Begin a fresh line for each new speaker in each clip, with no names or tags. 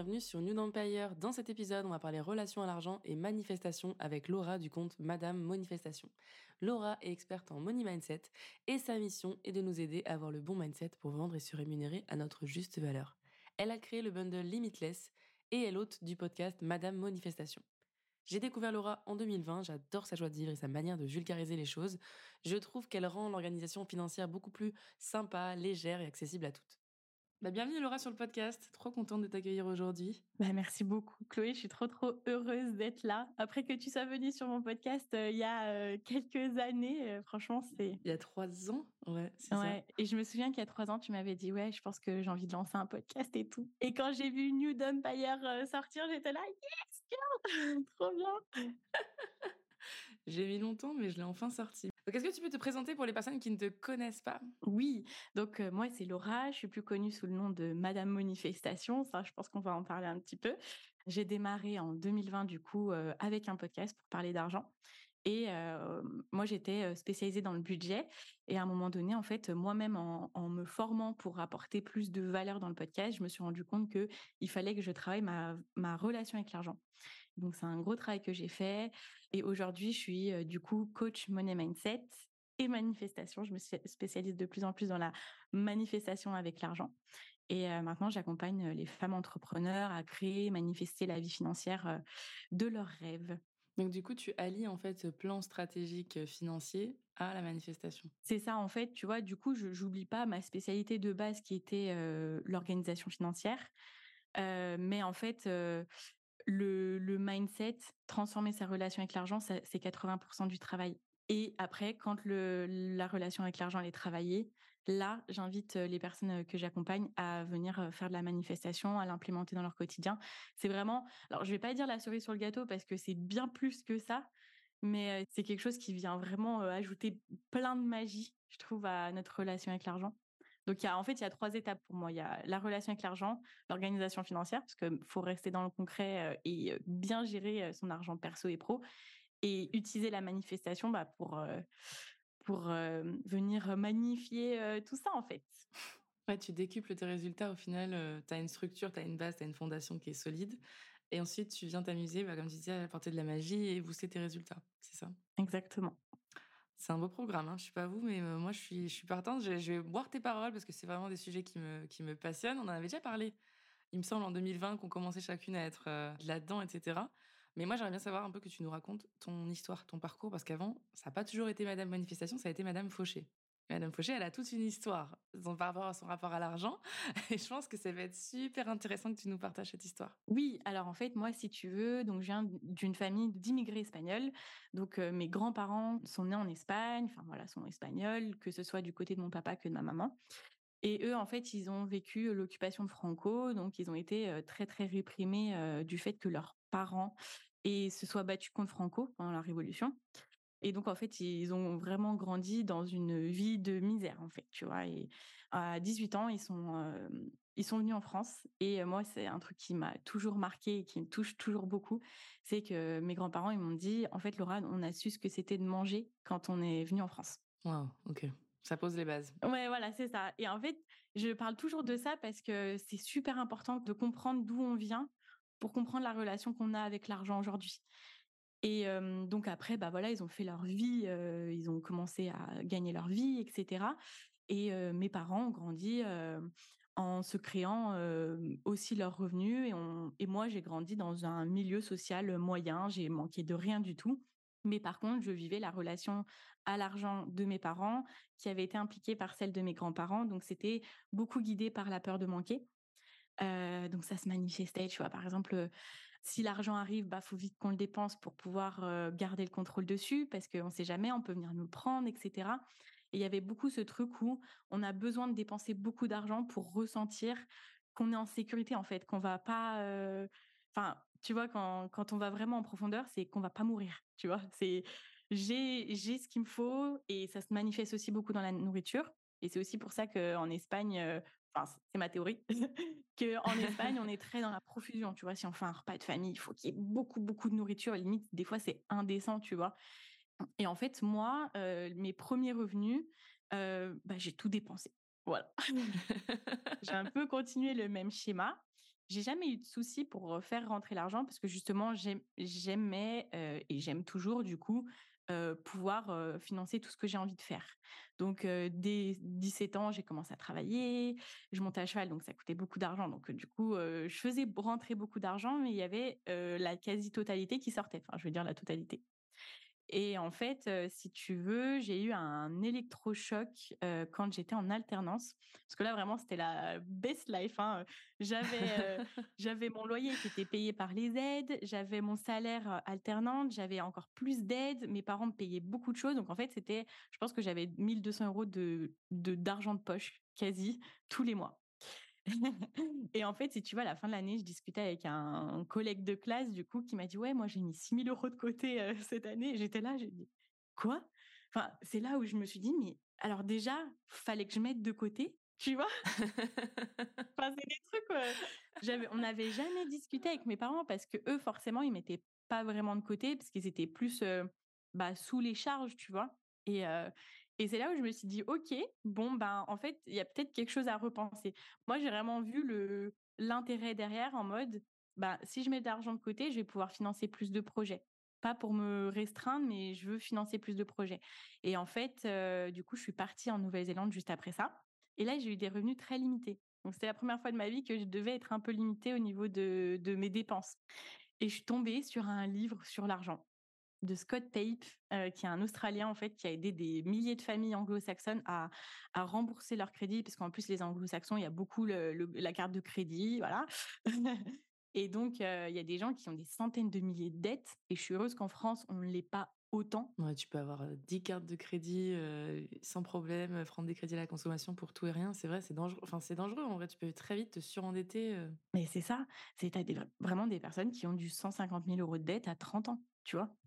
Bienvenue sur New Empire. Dans cet épisode, on va parler relations à l'argent et manifestation avec Laura du compte Madame Manifestation. Laura est experte en money mindset et sa mission est de nous aider à avoir le bon mindset pour vendre et se rémunérer à notre juste valeur. Elle a créé le bundle Limitless et est l'hôte du podcast Madame Manifestation. J'ai découvert Laura en 2020, j'adore sa joie de vivre et sa manière de vulgariser les choses. Je trouve qu'elle rend l'organisation financière beaucoup plus sympa, légère et accessible à toutes. Bah, bienvenue Laura sur le podcast. Trop contente de t'accueillir aujourd'hui.
Bah, merci beaucoup Chloé. Je suis trop trop heureuse d'être là. Après que tu sois venue sur mon podcast euh, il y a euh, quelques années, euh, franchement c'est.
Il y a trois ans, ouais.
ouais. Et je me souviens qu'il y a trois ans, tu m'avais dit ouais, je pense que j'ai envie de lancer un podcast et tout. Et quand j'ai vu New Empire sortir, j'étais là yes, girl, trop bien.
j'ai mis longtemps, mais je l'ai enfin sorti. Est-ce que tu peux te présenter pour les personnes qui ne te connaissent pas?
Oui, donc moi c'est Laura, je suis plus connue sous le nom de Madame Manifestation, ça je pense qu'on va en parler un petit peu. J'ai démarré en 2020 du coup avec un podcast pour parler d'argent. Et moi, j'étais spécialisée dans le budget. Et à un moment donné, en fait, moi-même, en, me formant pour apporter plus de valeur dans le podcast, je me suis rendu compte que il fallait que je travaille ma relation avec l'argent. Donc, c'est un gros travail que j'ai fait. Et aujourd'hui, je suis du coup coach money mindset et manifestation. Je me spécialise de plus en plus dans la manifestation avec l'argent. Et maintenant, j'accompagne les femmes entrepreneurs à créer, manifester la vie financière de leurs rêves.
Donc du coup, tu allies en fait ce plan stratégique financier à la manifestation.
C'est ça en fait, tu vois, du coup, je n'oublie pas ma spécialité de base qui était l'organisation financière. mais en fait, le, mindset, transformer sa relation avec l'argent, c'est 80% du travail. Et après, quand le, la relation avec l'argent est travaillée, là, j'invite les personnes que j'accompagne à venir faire de la manifestation, à l'implémenter dans leur quotidien. C'est vraiment, alors je vais pas dire la cerise sur le gâteau parce que c'est bien plus que ça, mais c'est quelque chose qui vient vraiment ajouter plein de magie, je trouve, à notre relation avec l'argent. Donc, il y a, en fait, il y a trois étapes pour moi. Il y a la relation avec l'argent, l'organisation financière, parce qu'il faut rester dans le concret et bien gérer son argent perso et pro et utiliser la manifestation bah, pour, pour venir magnifier tout ça, en fait.
Ouais, tu décuples tes résultats. Au final, tu as une structure, tu as une base, tu as une fondation qui est solide. Et ensuite, tu viens t'amuser, bah, comme tu disais, à apporter de la magie et booster tes résultats. C'est ça?
Exactement.
C'est un beau programme. Hein. Je sais pas vous, mais moi, je suis, je suis partante. Je, vais boire tes paroles parce que c'est vraiment des sujets qui me, qui me passionnent. On en avait déjà parlé, il me semble, en 2020, qu'on commençait chacune à être là-dedans, etc. Mais moi, j'aimerais bien savoir un peu que tu nous racontes ton histoire, ton parcours, parce qu'avant, ça n'a pas toujours été Madame Manifestation, ça a été Madame Fauché. Madame Fauché, elle a toute une histoire par rapport à son rapport à l'argent. Et je pense que ça va être super intéressant que tu nous partages cette histoire.
Oui, alors en fait, moi, si tu veux, donc je viens d'une famille d'immigrés espagnols. Donc mes grands-parents sont nés en Espagne, enfin voilà, sont espagnols, que ce soit du côté de mon papa que de ma maman. Et eux, en fait, ils ont vécu l'occupation de Franco, donc ils ont été très très réprimés du fait que leurs parents et se soient battus contre Franco pendant la Révolution. Et donc, en fait, ils ont vraiment grandi dans une vie de misère, en fait, tu vois? Et à 18 ans, ils sont, ils sont venus en France. Et moi, c'est un truc qui m'a toujours marqué et qui me touche toujours beaucoup. C'est que mes grands-parents, ils m'ont dit, en fait, Laura, on a su ce que c'était de manger quand on est venu en France.
Waouh, ok. Ça pose les bases.
Ouais, voilà, c'est ça. Et en fait, je parle toujours de ça parce que c'est super important de comprendre d'où on vient pour comprendre la relation qu'on a avec l'argent aujourd'hui. Et donc après, bah voilà, ils ont fait leur vie, ils ont commencé à gagner leur vie, etc. Et mes parents ont grandi en se créant aussi leurs revenus. Et, moi, j'ai grandi dans un milieu social moyen. J'ai manqué de rien du tout. Mais par contre, je vivais la relation à l'argent de mes parents, qui avait été impliquée par celle de mes grands-parents. Donc, c'était beaucoup guidé par la peur de manquer. donc, ça se manifestait, tu vois. Par exemple, si l'argent arrive, bah faut vite qu'on le dépense pour pouvoir garder le contrôle dessus parce qu'on ne sait jamais, on peut venir nous le prendre, etc. Et il y avait beaucoup ce truc où on a besoin de dépenser beaucoup d'argent pour ressentir qu'on est en sécurité, en fait, qu'on va pas, euh, enfin, tu vois, quand, quand on va vraiment en profondeur, c'est qu'on va pas mourir, tu vois. C'est, j'ai, j'ai ce qu'il me faut et ça se manifeste aussi beaucoup dans la nourriture. Et c'est aussi pour ça qu'en Espagne, euh, c'est ma théorie, qu'en Espagne, on est très dans la profusion, tu vois. Si on fait un repas de famille, il faut qu'il y ait beaucoup, beaucoup de nourriture. Limite, des fois, c'est indécent, tu vois. Et en fait, moi, mes premiers revenus, bah, j'ai tout dépensé. Voilà. j'ai un peu continué le même schéma. J'ai jamais eu de soucis pour faire rentrer l'argent parce que justement, j'aimais et j'aime toujours du coup pouvoir financer tout ce que j'ai envie de faire. Donc, dès 17 ans, j'ai commencé à travailler. Je montais à cheval, donc ça coûtait beaucoup d'argent. Donc, du coup, je faisais rentrer beaucoup d'argent, mais il y avait la quasi-totalité qui sortait. Enfin, je veux dire la totalité. Et en fait, si tu veux, j'ai eu un électrochoc quand j'étais en alternance. Parce que là, vraiment, c'était la best life. Hein. J'avais, j'avais mon loyer qui était payé par les aides, j'avais mon salaire alternante, j'avais encore plus d'aides. Mes parents me payaient beaucoup de choses. Donc, en fait, c'était, je pense que j'avais 1200 euros de, d'argent de poche quasi tous les mois. et en fait, si tu vois, à la fin de l'année, je discutais avec un, collègue de classe, du coup, qui m'a dit, ouais, moi, j'ai mis 6000 euros de côté euh, cette année. J'étais là, j'ai dit, quoi? Enfin, c'est là où je me suis dit, mais alors déjà, fallait que je mette de côté, tu vois? enfin, c'est des trucs, j'avais, on n'avait jamais discuté avec mes parents parce que eux, forcément, ils mettaient pas vraiment de côté parce qu'ils étaient plus, euh, bah, sous les charges, tu vois? Et, euh, et c'est là où je me suis dit, OK, bon, ben, en fait, il y a peut-être quelque chose à repenser. Moi, j'ai vraiment vu l'intérêt derrière en mode, bah, si je mets de l'argent de côté, je vais pouvoir financer plus de projets. Pas pour me restreindre, mais je veux financer plus de projets. Et en fait, euh, du coup, je suis partie en Nouvelle-Zélande juste après ça. Et là, j'ai eu des revenus très limités. Donc, c'était la première fois de ma vie que je devais être un peu limitée au niveau de, de mes dépenses. Et je suis tombée sur un livre sur l'argent de Scott Tape, euh, qui est un Australien en fait qui a aidé des milliers de familles anglo-saxonnes à, à rembourser leur crédit, parce qu'en plus les anglo-saxons, il y a beaucoup la carte de crédit, voilà. et donc euh, il y a des gens qui ont des centaines de milliers de dettes, et je suis heureuse qu'en France on ne l'ait pas autant.
Ouais, tu peux avoir 10 euh, cartes de crédit sans problème, prendre des crédits à la consommation pour tout et rien. C'est vrai, c'est dangereux. Enfin, c'est dangereux. En vrai, tu peux très vite te surendetter.
Mais c'est ça. C'est vraiment des personnes qui ont du 150 000 euros de dette à 30 ans, tu vois?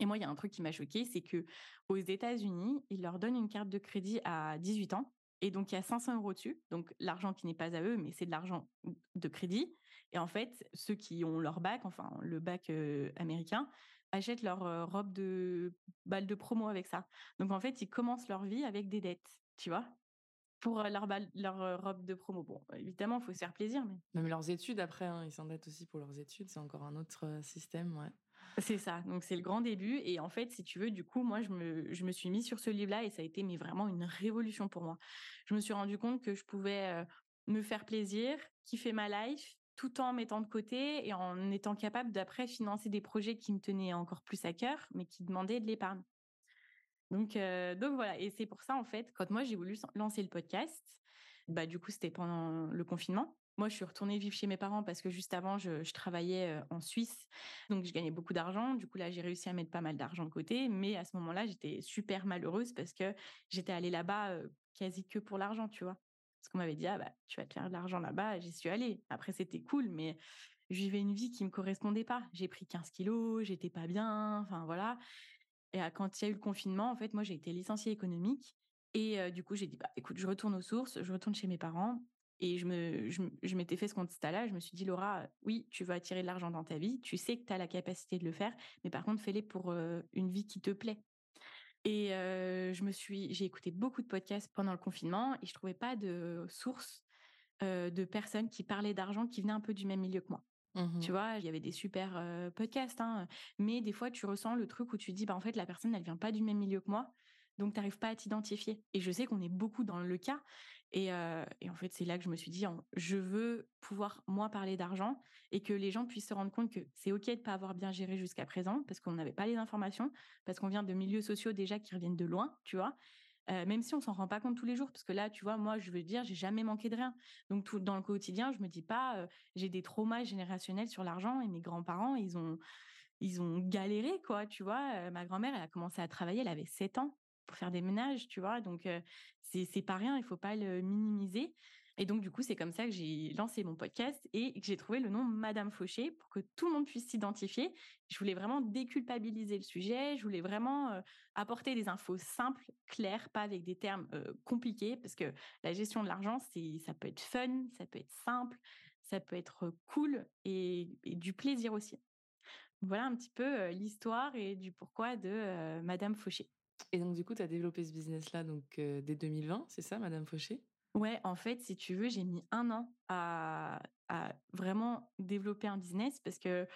Et moi, il y a un truc qui m'a choqué, c'est que aux États-Unis, ils leur donnent une carte de crédit à 18 ans. Et donc, il y a 500 euros dessus. Donc, l'argent qui n'est pas à eux, mais c'est de l'argent de crédit. Et en fait, ceux qui ont leur bac, enfin, le bac américain, achètent leur robe de balle de promo avec ça. Donc, en fait, ils commencent leur vie avec des dettes, tu vois? Pour leur, robe de promo. Bon, évidemment, il faut se faire plaisir. Mais...
Même leurs études, après, hein, ils s'endettent aussi pour leurs études. C'est encore un autre système, ouais.
C'est ça, donc c'est le grand début. Et en fait, si tu veux, du coup, moi, je me, je me suis mis sur ce livre-là et ça a été mais vraiment une révolution pour moi. Je me suis rendu compte que je pouvais me faire plaisir, kiffer ma life, tout en mettant de côté et en étant capable d'après financer des projets qui me tenaient encore plus à cœur, mais qui demandaient de l'épargne. Donc, donc voilà. Et c'est pour ça, en fait, quand moi, j'ai voulu lancer le podcast, bah, du coup, c'était pendant le confinement. Moi, je suis retournée vivre chez mes parents parce que juste avant, je, travaillais en Suisse. Donc, je gagnais beaucoup d'argent. Du coup, là, j'ai réussi à mettre pas mal d'argent de côté. Mais à ce moment-là, j'étais super malheureuse parce que j'étais allée là-bas quasi que pour l'argent, tu vois. Parce qu'on m'avait dit, ah bah, tu vas te faire de l'argent là-bas. J'y suis allée. Après, c'était cool, mais je vivais une vie qui me correspondait pas. J'ai pris 15 kilos, j'étais pas bien. Enfin, voilà. Et quand il y a eu le confinement, en fait, moi, j'ai été licenciée économique. Et du coup, j'ai dit, bah, écoute, je retourne aux sources, je retourne chez mes parents. Et je me, je, m'étais fait ce constat-là. Je me suis dit, Laura, oui, tu veux attirer de l'argent dans ta vie. Tu sais que tu as la capacité de le faire. Mais par contre, fais-les pour une vie qui te plaît. Et je me suis, j'ai écouté beaucoup de podcasts pendant le confinement et je trouvais pas de source de personnes qui parlaient d'argent qui venaient un peu du même milieu que moi. Mmh tu vois, il y avait des super podcasts, hein, mais des fois, tu ressens le truc où tu dis, bah, en fait, la personne, elle vient pas du même milieu que moi, donc tu n'arrives pas à t'identifier. Et je sais qu'on est beaucoup dans le cas. Et, en fait, c'est là que je me suis dit, je veux pouvoir, moi, parler d'argent et que les gens puissent se rendre compte que c'est OK de pas avoir bien géré jusqu'à présent parce qu'on n'avait pas les informations, parce qu'on vient de milieux sociaux déjà qui reviennent de loin, tu vois? Même si on s'en rend pas compte tous les jours, parce que là, tu vois, moi, je veux dire, j'ai jamais manqué de rien. Donc, dans le quotidien, je me dis pas, j'ai des traumas générationnels sur l'argent et mes grands-parents, ils ont, ils ont galéré, quoi, tu vois? Ma grand-mère, elle a commencé à travailler, elle avait 7 ans. Pour faire des ménages, tu vois? Donc, c'est c'est pas rien, il faut pas le minimiser. Et donc, du coup, c'est comme ça que j'ai lancé mon podcast et que j'ai trouvé le nom Madame Fauché pour que tout le monde puisse s'identifier. Je voulais vraiment déculpabiliser le sujet. Je voulais vraiment apporter des infos simples, claires, pas avec des termes compliqués, parce que la gestion de l'argent, c'est, ça peut être fun, ça peut être simple, ça peut être cool et, du plaisir aussi. Voilà un petit peu l'histoire et du pourquoi de Madame Fauché.
Et donc, du coup, tu as développé ce business-là dès 2020, c'est ça, Madame Fauché?
Ouais, en fait, si tu veux, j'ai mis un an à, vraiment développer un business parce que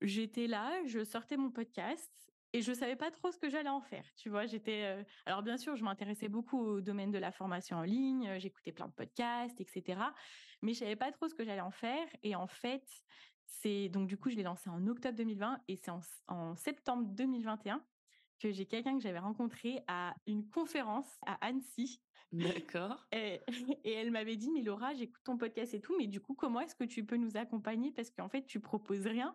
j'étais là, je sortais mon podcast et je savais pas trop ce que j'allais en faire. Tu vois, j'étais. Alors bien sûr, je m'intéressais beaucoup au domaine de la formation en ligne, j'écoutais plein de podcasts, etc. Mais je savais pas trop ce que j'allais en faire. Et en fait, c'est donc du coup, je l'ai lancé en octobre 2020 et c'est en septembre 2021 que j'ai quelqu'un que j'avais rencontré à une conférence à Annecy
D'accord.
Et, elle m'avait dit, mais Laura, j'écoute ton podcast et tout, mais du coup, comment est-ce que tu peux nous accompagner? Parce qu'en fait, tu proposes rien.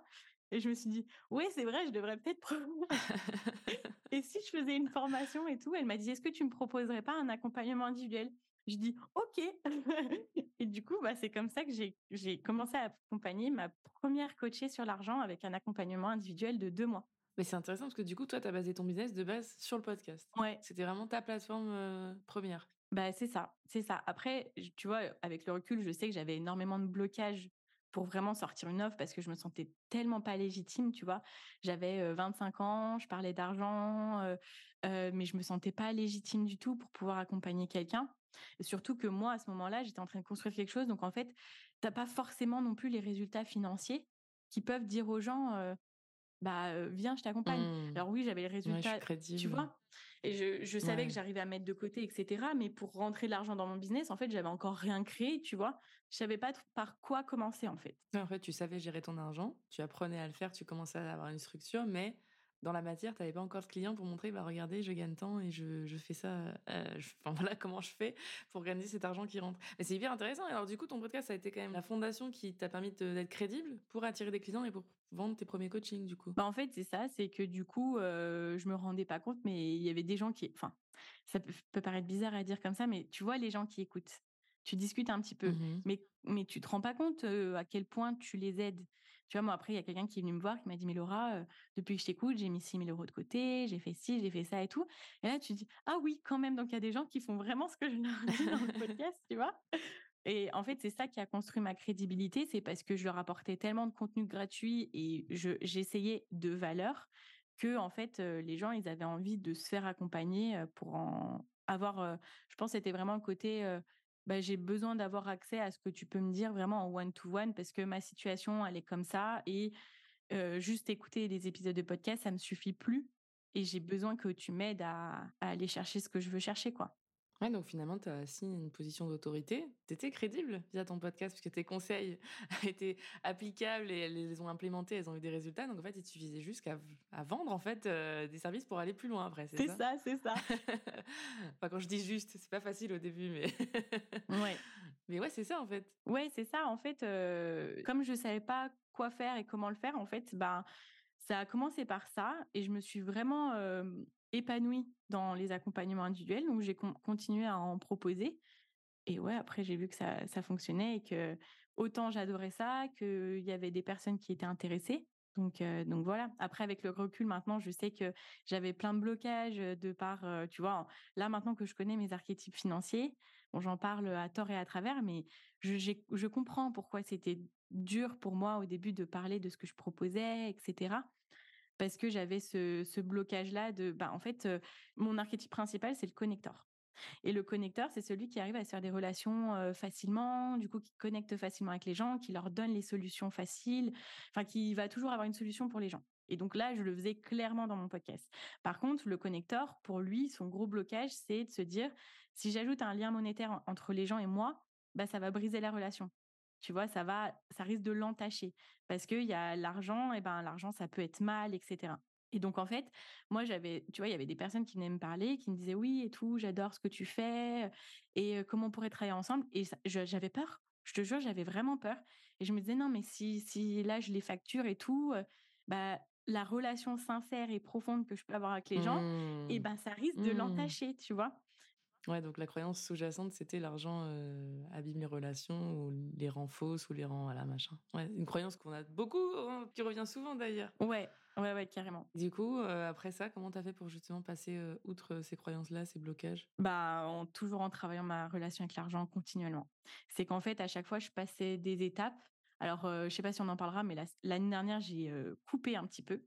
Et je me suis dit, oui, c'est vrai, je devrais peut-être et si je faisais une formation et tout, elle m'a dit, est-ce que tu me proposerais pas un accompagnement individuel? Je dis, ok. et du coup, bah, c'est comme ça que j'ai commencé à accompagner ma première coachée sur l'argent avec un accompagnement individuel de deux mois.
Mais c'est intéressant parce que du coup, toi, tu as basé ton business de base sur le podcast.
Ouais.
C'était vraiment ta plateforme première.
Bah, c'est ça, c'est ça. Après, tu vois, avec le recul, je sais que j'avais énormément de blocages pour vraiment sortir une offre parce que je me sentais tellement pas légitime, tu vois. J'avais 25 ans, je parlais d'argent, mais je me sentais pas légitime du tout pour pouvoir accompagner quelqu'un. surtout que moi, à ce moment-là, j'étais en train de construire quelque chose. Donc, en fait, t'as pas forcément non plus les résultats financiers qui peuvent dire aux gens, bah viens, je t'accompagne. Mmh. Alors oui, j'avais les résultats, tu vois? Et je, je savais que j'arrivais à mettre de côté, etc. Mais pour rentrer de l'argent dans mon business, en fait, j'avais encore rien créé, tu vois? Je savais pas par quoi commencer, en fait.
En fait, tu savais gérer ton argent, tu apprenais à le faire, tu commençais à avoir une structure, mais dans la matière, tu n'avais pas encore de client pour montrer, bah regardez, je gagne tant et je, je fais ça. Euh, enfin voilà comment je fais pour gagner cet argent qui rentre. Mais c'est hyper intéressant. Alors du coup, ton podcast, ça a été quand même la fondation qui t'a permis d'être crédible pour attirer des clients et pour vendre tes premiers coachings du coup.
Bah en fait, c'est ça, c'est que du coup, euh, je me rendais pas compte, mais il y avait des gens qui, enfin, ça peut, paraître bizarre à dire comme ça, mais tu vois les gens qui écoutent. Tu discutes un petit peu, mmh mais mais tu te rends pas compte euh, à quel point tu les aides. Tu vois, moi, après, il y a quelqu'un qui est venu me voir, qui m'a dit, mais Laura, euh, depuis que je t'écoute, j'ai mis 6 000 euros de côté, j'ai fait ci, j'ai fait ça et tout. Et là, tu dis, ah oui, quand même. Donc, il y a des gens qui font vraiment ce que je leur dis dans le podcast, tu vois? Et en fait, c'est ça qui a construit ma crédibilité, c'est parce que je leur apportais tellement de contenu gratuit et j'essayais de valeur que, en fait, euh, les gens, ils avaient envie de se faire accompagner euh, pour en avoir, je pense, c'était vraiment le côté, bah, j'ai besoin d'avoir accès à ce que tu peux me dire vraiment en one-to-one parce que ma situation, elle est comme ça et juste écouter les épisodes de podcast, ça me suffit plus et j'ai besoin que tu m'aides à, à, aller chercher ce que je veux chercher, quoi.
Ouais, donc finalement, tu as assis une position d'autorité. Tu étais crédible via ton podcast puisque tes conseils étaient applicables et elles les ont implémentés, elles ont eu des résultats. Donc en fait, il suffisait juste qu'à à vendre en fait euh, des services pour aller plus loin après.
C'est ça, c'est ça.
enfin, quand je dis juste, c'est pas facile au début, mais.
ouais.
Mais ouais, c'est ça en fait.
Ouais, c'est ça. En fait, euh, comme je savais pas quoi faire et comment le faire, en fait, ben. Ça a commencé par ça et je me suis vraiment euh, épanouie dans les accompagnements individuels, donc j'ai continué à en proposer. Et ouais, après j'ai vu que ça, fonctionnait et que autant j'adorais ça, qu'il y avait des personnes qui étaient intéressées. Donc, euh, donc voilà. Après, avec le recul, maintenant, je sais que j'avais plein de blocages de par, euh, tu vois, là maintenant que je connais mes archétypes financiers, bon, j'en parle à tort et à travers, mais je comprends pourquoi c'était dur pour moi au début de parler de ce que je proposais, etc parce que j'avais ce, blocage-là de, bah, en fait, mon archétype principal, c'est le connecteur. Et le connecteur, c'est celui qui arrive à se faire des relations facilement, du coup, qui connecte facilement avec les gens, qui leur donne les solutions faciles, enfin, qui va toujours avoir une solution pour les gens. Et donc là, je le faisais clairement dans mon podcast. Par contre, le connecteur, pour lui, son gros blocage, c'est de se dire, si j'ajoute un lien monétaire entre les gens et moi, bah, ça va briser la relation tu vois, ça va, ça risque de l'entacher parce qu'il y a l'argent, et ben l'argent ça peut être mal, etc. Et donc en fait, moi j'avais, tu vois, il y avait des personnes qui venaient me parler, qui me disaient oui et tout, j'adore ce que tu fais et comment on pourrait travailler ensemble? Et j'avais peur, je te jure, j'avais vraiment peur. Et je me disais non mais si si là je les facture et tout, bah, la relation sincère et profonde que je peux avoir avec les gens, et
Mmh.
ben ça risque de
Mmh.
l'entacher, tu vois?
Ouais, donc la croyance sous-jacente, c'était l'argent, heu, abîme les relations ou les rend fausses ou les rend voilà machin. Ouais, une croyance qu'on a beaucoup, hein, qui revient souvent d'ailleurs.
Ouais, ouais, ouais, carrément.
Du coup, après ça, comment tu as fait pour justement passer, outre ces croyances-là, ces blocages?
Bah, en toujours en travaillant ma relation avec l'argent continuellement. C'est qu'en fait, à chaque fois, je passais des étapes. Alors, je sais pas si on en parlera, mais la l'année dernière, j'ai, coupé un petit peu.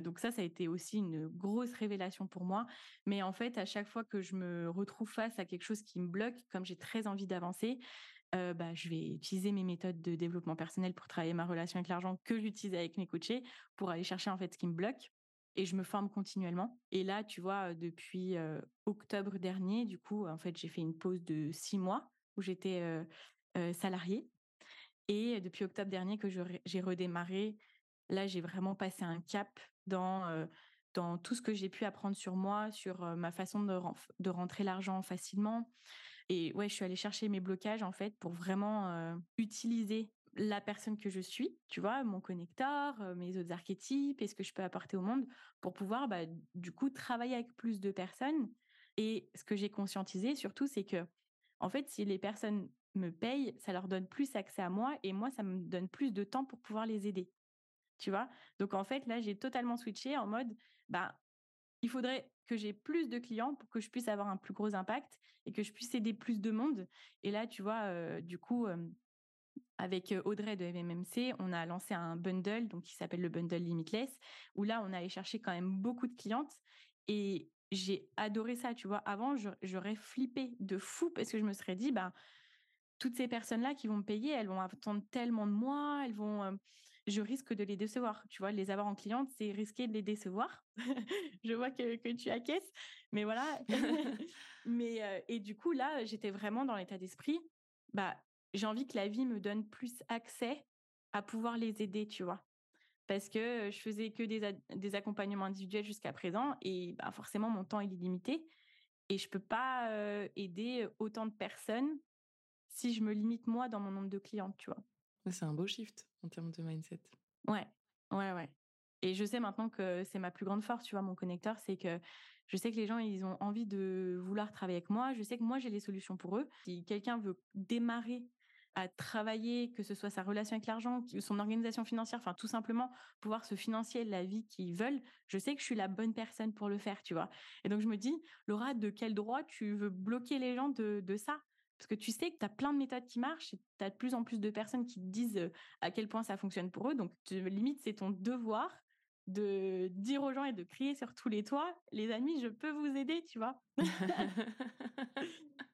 Donc ça, ça a été aussi une grosse révélation pour moi. Mais en fait, à chaque fois que je me retrouve face à quelque chose qui me bloque, comme j'ai très envie d'avancer, bah, je vais utiliser mes méthodes de développement personnel pour travailler ma relation avec l'argent que j'utilise avec mes coachés, pour aller chercher, en fait, ce qui me bloque et je me forme continuellement et là, tu vois, depuis, octobre dernier, du coup, en fait, j'ai fait une pause de 6 mois où j'étais, heu, salariée et depuis octobre dernier que j'ai redémarré, là, j'ai vraiment passé un cap dans, dans tout ce que j'ai pu apprendre sur moi, sur, ma façon de de rentrer l'argent facilement et ouais, je suis allée chercher mes blocages, en fait, pour vraiment, utiliser la personne que je suis, tu vois? Mon connecteur, mes autres archétypes et ce que je peux apporter au monde pour pouvoir, bah, du coup, travailler avec plus de personnes et ce que j'ai conscientisé surtout, c'est que en fait, si les personnes me payent, ça leur donne plus accès à moi et moi, ça me donne plus de temps pour pouvoir les aider, tu vois? Donc en fait, là, j'ai totalement switché en mode, bah, il faudrait que j'ai plus de clients pour que je puisse avoir un plus gros impact et que je puisse aider plus de monde et là, tu vois, du coup, avec, Audrey de MMMC, on a lancé un bundle, donc qui s'appelle le bundle Limitless, où là, on allait chercher quand même beaucoup de clientes et j'ai adoré ça, tu vois? Avant, j'aurais flippé de fou parce que je me serais dit: «Ben, toutes ces personnes-là qui vont me payer, elles vont attendre tellement de moi, elles vont, heu, je risque de les décevoir, tu vois? Les avoir en cliente, c'est risquer de les décevoir. Je vois que que tu acquiesces, mais voilà. Mais, heu et du coup, là, j'étais vraiment dans l'état d'esprit, bah, j'ai envie que la vie me donne plus accès à pouvoir les aider, tu vois? Parce que, je faisais que des accompagnements individuels jusqu'à présent et bah, forcément mon temps est limité et je peux pas, aider autant de personnes si je me limite moi dans mon nombre de clientes, tu vois?
C'est un beau shift en termes de mindset.
Ouais, ouais, ouais et je sais maintenant que c'est ma plus grande force, tu vois? Mon connecteur, c'est que je sais que les gens, ils ont envie de vouloir travailler avec moi. Je sais que moi, j'ai les solutions pour eux. Si quelqu'un veut démarrer à travailler, que ce soit sa relation avec l'argent, son organisation financière, enfin, tout simplement pouvoir se financer la vie qu'ils veulent, je sais que je suis la bonne personne pour le faire, tu vois? Et donc je me dis: «Laura, de quel droit tu veux bloquer les gens de de ça?» Parce que tu sais que tu as plein de méthodes qui marchent et tu as de plus en plus de personnes qui te disent, à quel point ça fonctionne pour eux donc tu limite, c'est ton devoir de dire aux gens et de crier sur tous les toits: «Les amis, je peux vous aider», tu vois?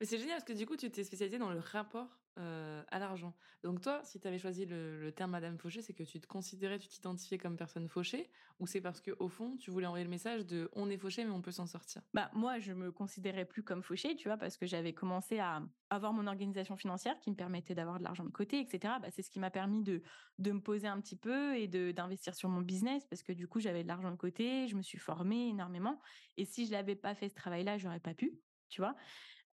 Mais c'est génial parce que du coup, tu t'es spécialisée dans le rapport, à l'argent. Donc toi, si tu avais choisi le terme madame fauchée, c'est que tu te considérais, tu t'identifiais comme personne fauchée? Ou c'est parce qu'au fond, tu voulais envoyer le message de: «On est fauché, mais on peut s'en sortir»?
Bah, moi, je me considérais plus comme fauchée, tu vois? Parce que j'avais commencé à avoir mon organisation financière qui me permettait d'avoir de l'argent de côté et cetera. Bah, c'est ce qui m'a permis de de me poser un petit peu et de d'investir sur mon business parce que du coup, j'avais de l'argent de côté, je me suis formée énormément et si je l'avais pas fait ce travail-là, j'aurais pas pu, tu vois?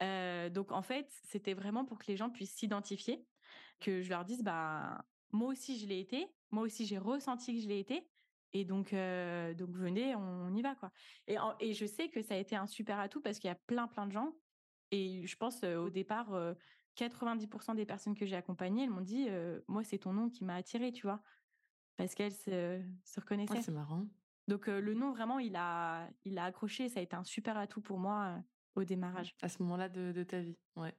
Donc en fait, c'était vraiment pour que les gens puissent s'identifier, que je leur dise: «Bah, moi aussi je l'ai été, moi aussi j'ai ressenti que je l'ai été et donc donc venez, on y va, quoi» et en et je sais que ça a été un super atout parce qu'il y a plein, plein de gens et je pense, heu, au départ, heu, 90% des personnes que j'ai accompagnées, elles m'ont dit, «Moi, c'est ton nom qui m'a attirée», tu vois? Parce qu'elles se se reconnaissaient.
c'est marrant.
Donc le nom vraiment, il a il a accroché, ça a été un super atout pour moi, au démarrage.
À ce moment-là de de ta vie, ouais.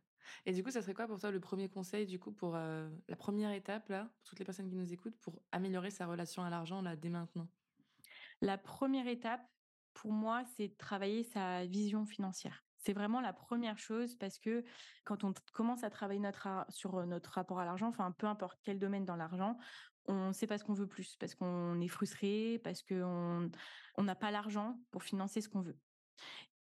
Et du coup, ça serait quoi pour toi le premier conseil du coup pour, heu, la première étape là, pour toutes les personnes qui nous écoutent, pour améliorer sa relation à l'argent là, dès maintenant?
La première étape, pour moi, c'est de travailler sa vision financière. C'est vraiment la première chose parce que quand on commence à travailler notre sur, heu, notre rapport à l'argent, enfin, peu importe quel domaine dans l'argent, on sait parce qu'on veut plus, parce qu'on est frustré, parce qu'on on n'a pas l'argent pour financer ce qu'on veut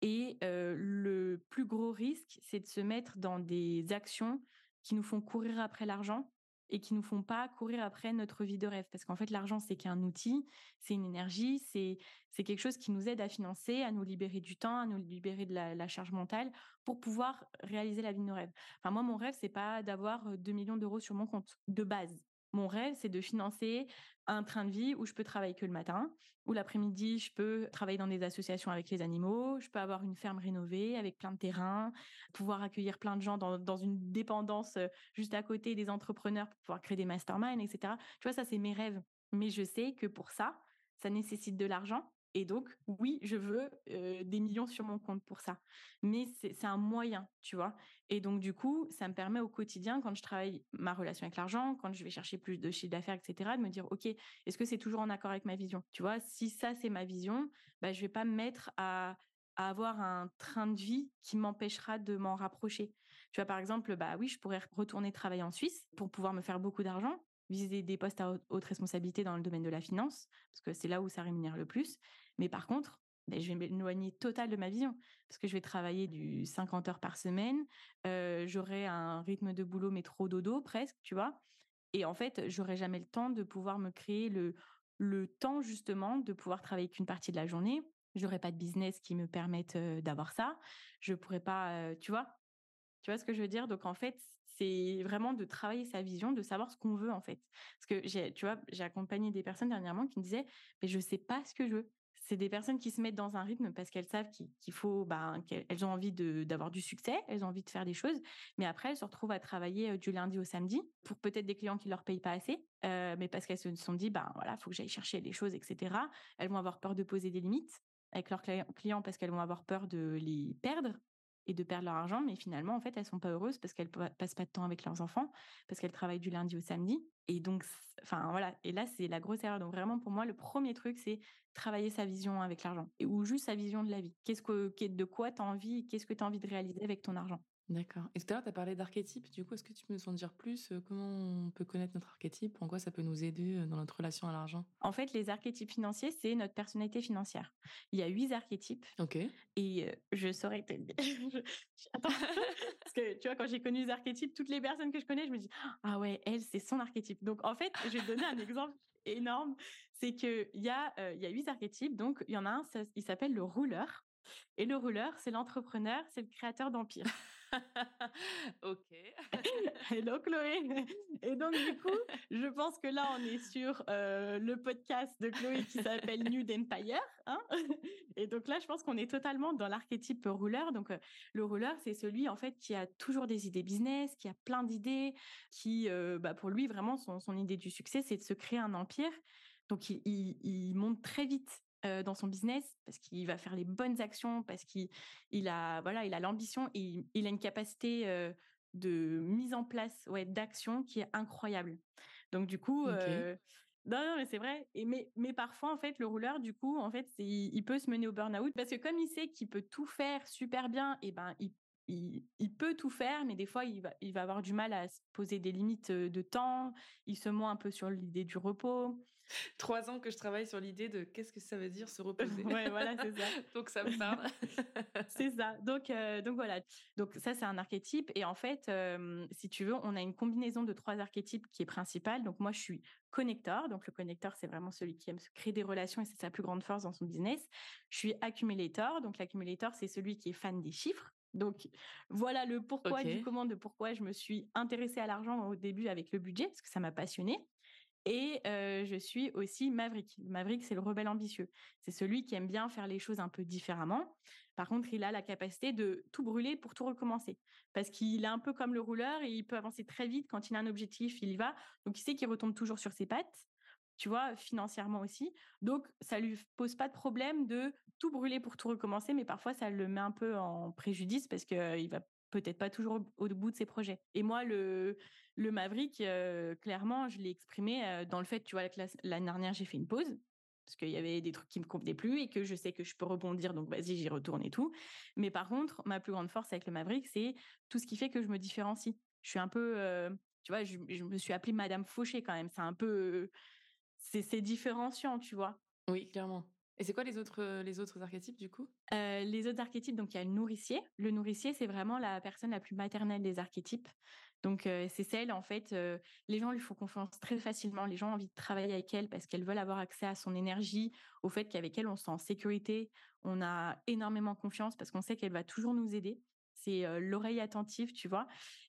et le plus gros risque, c'est de se mettre dans des actions qui nous font courir après l'argent et qui nous font pas courir après notre vie de rêve. Parce qu'en fait, l'argent, c'est qu'un outil, c'est une énergie, c'est quelque chose qui nous aide à financer, à nous libérer du temps, à nous libérer de la charge mentale pour pouvoir réaliser la vie de nos rêves. Enfin, moi, mon rêve, c'est pas d'avoir, heu, 2 000 000 sur mon compte, de base. Mon rêve, c'est de financer un train de vie où je peux travailler que le matin, où l'après-midi, je peux travailler dans des associations avec les animaux, je peux avoir une ferme rénovée avec plein de terrains, pouvoir accueillir plein de gens dans, dans une dépendance euh, juste à côté des entrepreneurs pour pouvoir créer des masterminds, etc. Tu vois, ça, c'est mes rêves. Mais je sais que pour ça, ça nécessite de l'argent et donc, oui, je veux des millions sur mon compte pour ça. Mais c'est un moyen, tu vois? Et donc, du coup, ça me permet au quotidien, quand je travaille ma relation avec l'argent, quand je vais chercher plus de chiffre d'affaires, etc., de me dire, OK, est-ce que c'est toujours en accord avec ma vision? Tu vois, si ça, c'est ma vision, bah, je vais pas me mettre à, à avoir un train de vie qui m'empêchera de m'en rapprocher. Tu vois, par exemple, bah oui, je pourrais retourner travailler en Suisse pour pouvoir me faire beaucoup d'argent, viser des postes à haute responsabilité dans le domaine de la finance, parce que c'est là où ça rémunère le plus. Mais par contre, ben, je vais m'éloigner total de ma vision, parce que je vais travailler du 50 heures par semaine, euh, j'aurai un rythme de boulot mais trop dodo presque, tu vois. Et en fait, j'aurai jamais le temps de pouvoir me créer le, le temps justement de pouvoir travailler qu'une partie de la journée. J'aurai pas de business qui me permette d'avoir ça. Je pourrais pas, tu vois, tu vois ce que je veux dire? Donc en fait, c'est vraiment de travailler sa vision, de savoir ce qu'on veut en fait. Parce que j'ai, tu vois, j'ai accompagné des personnes dernièrement qui me disaient, mais je sais pas ce que je veux. C'est des personnes qui se mettent dans un rythme parce qu'elles savent qu'il faut, ben, qu'elles ont envie d'avoir du succès, elles ont envie de faire des choses, mais après elles se retrouvent à travailler du lundi au samedi pour peut-être des clients qui leur payent pas assez, mais parce qu'elles se sont dit, ben voilà, faut que j'aille chercher des choses, etc. Elles vont avoir peur de poser des limites avec leurs clients parce qu'elles vont avoir peur de les perdre et de perdre leur argent, mais finalement, en fait, elles sont pas heureuses parce qu'elles passent pas de temps avec leurs enfants, parce qu'elles travaillent du lundi au samedi. Et donc, enfin, voilà. Et là, c'est la grosse erreur. Donc, vraiment, pour moi, le premier truc, c'est travailler sa vision avec l'argent ou juste sa vision de la vie. Qu'est-ce que, de quoi tu as envie, qu'est-ce que tu as envie de réaliser avec ton argent?
D'accord. Et tout à l'heure, tu as parlé d'archétype. Du coup, est-ce que tu peux nous en dire plus Comment on peut connaître notre archétype? En quoi ça peut nous aider dans notre relation à l'argent?
En fait, les archétypes financiers, c'est notre personnalité financière. Il y a huit archétypes.
Ok.
Et je saurais te Attends. Parce que tu vois, quand j'ai connu les archétypes, toutes les personnes que je connais, je me dis Ah ouais, elle, c'est son archétype. Donc en fait, je vais te donner un exemple énorme. C'est qu'il y, a, il y a huit archétypes. Donc il y en a un, il s'appelle le rouleur. Et le rouleur, c'est l'entrepreneur, c'est le créateur d'empire.
ok.
donc Chloé. Et donc du coup, je pense que là on est sur euh, le podcast de Chloé qui s'appelle New Empire. Hein et donc là, je pense qu'on est totalement dans l'archétype rouleur. Donc euh, le rouleur, c'est celui en fait qui a toujours des idées business, qui a plein d'idées, qui, euh, bah, pour lui vraiment son, idée du succès, c'est de se créer un empire. Donc il monte très vite dans son business parce qu'il va faire les bonnes actions, parce qu'il il a voilà, il a l'ambition et il, a une capacité de mise en place ouais, d'action qui est incroyable. Donc du coup, non, mais c'est vrai. Et mais, mais parfois, en fait, le rouleur, du coup, en fait, il, peut se mener au burn-out parce que comme il sait qu'il peut tout faire super bien, et ben il, il, il, peut tout faire, mais des fois, il va, il va avoir du mal à se poser des limites de temps. Il se ment un peu sur l'idée du repos.
Trois ans que je travaille sur l'idée de qu'est-ce que ça veut dire se reposer.
ouais, voilà, c'est ça.
donc ça me parle.
c'est ça. Donc, euh, donc voilà. Donc ça, c'est un archétype. Et en fait, euh, si tu veux, on a une combinaison de trois archétypes qui est principale. Donc moi, je suis connecteur. Donc le connecteur, c'est vraiment celui qui aime se créer des relations et c'est sa plus grande force dans son business. Je suis accumulator. Donc l'accumulator, c'est celui qui est fan des chiffres. Donc voilà le pourquoi du comment de pourquoi je me suis intéressée à l'argent au début avec le budget parce que ça m'a passionnée. Et je suis aussi Maverick. Maverick, c'est le rebelle ambitieux. C'est celui qui aime bien faire les choses un peu différemment. Par contre, il a la capacité de tout brûler pour tout recommencer. Parce qu'il est un peu comme le rouleur et il peut avancer très vite. Quand il a un objectif, il y va. Donc, il sait qu'il retombe toujours sur ses pattes. Tu vois, financièrement aussi. Donc, ça lui pose pas de problème de tout brûler pour tout recommencer, mais parfois, ça le met un peu en préjudice parce qu'il va peut-être pas toujours au, bout de ses projets. Et moi, le, le Maverick, euh, clairement, je l'ai exprimé euh, dans le fait, tu vois, l'année dernière, j'ai fait une pause parce qu'il y avait des trucs qui me convenaient plus et que je sais que je peux rebondir, donc vas-y, j'y retourne et tout. Mais par contre, ma plus grande force avec le Maverick, c'est tout ce qui fait que je me différencie. Je suis un peu, euh, tu vois, je, me suis appelée Madame Fauché quand même. C'est un peu, c'est différenciant, tu vois.
Oui, clairement. Et c'est quoi les autres, les autres archétypes du coup?
Les autres archétypes, donc il y a le nourricier. Le nourricier, c'est vraiment la personne la plus maternelle des archétypes. Donc c'est celle, en fait, les gens lui font confiance très facilement. Les gens ont envie de travailler avec elle parce qu'elles veulent avoir accès à son énergie, au fait qu'avec elle, on se sent en sécurité, on a énormément confiance parce qu'on sait qu'elle va toujours nous aider. c'est l'oreille attentive, tu vois.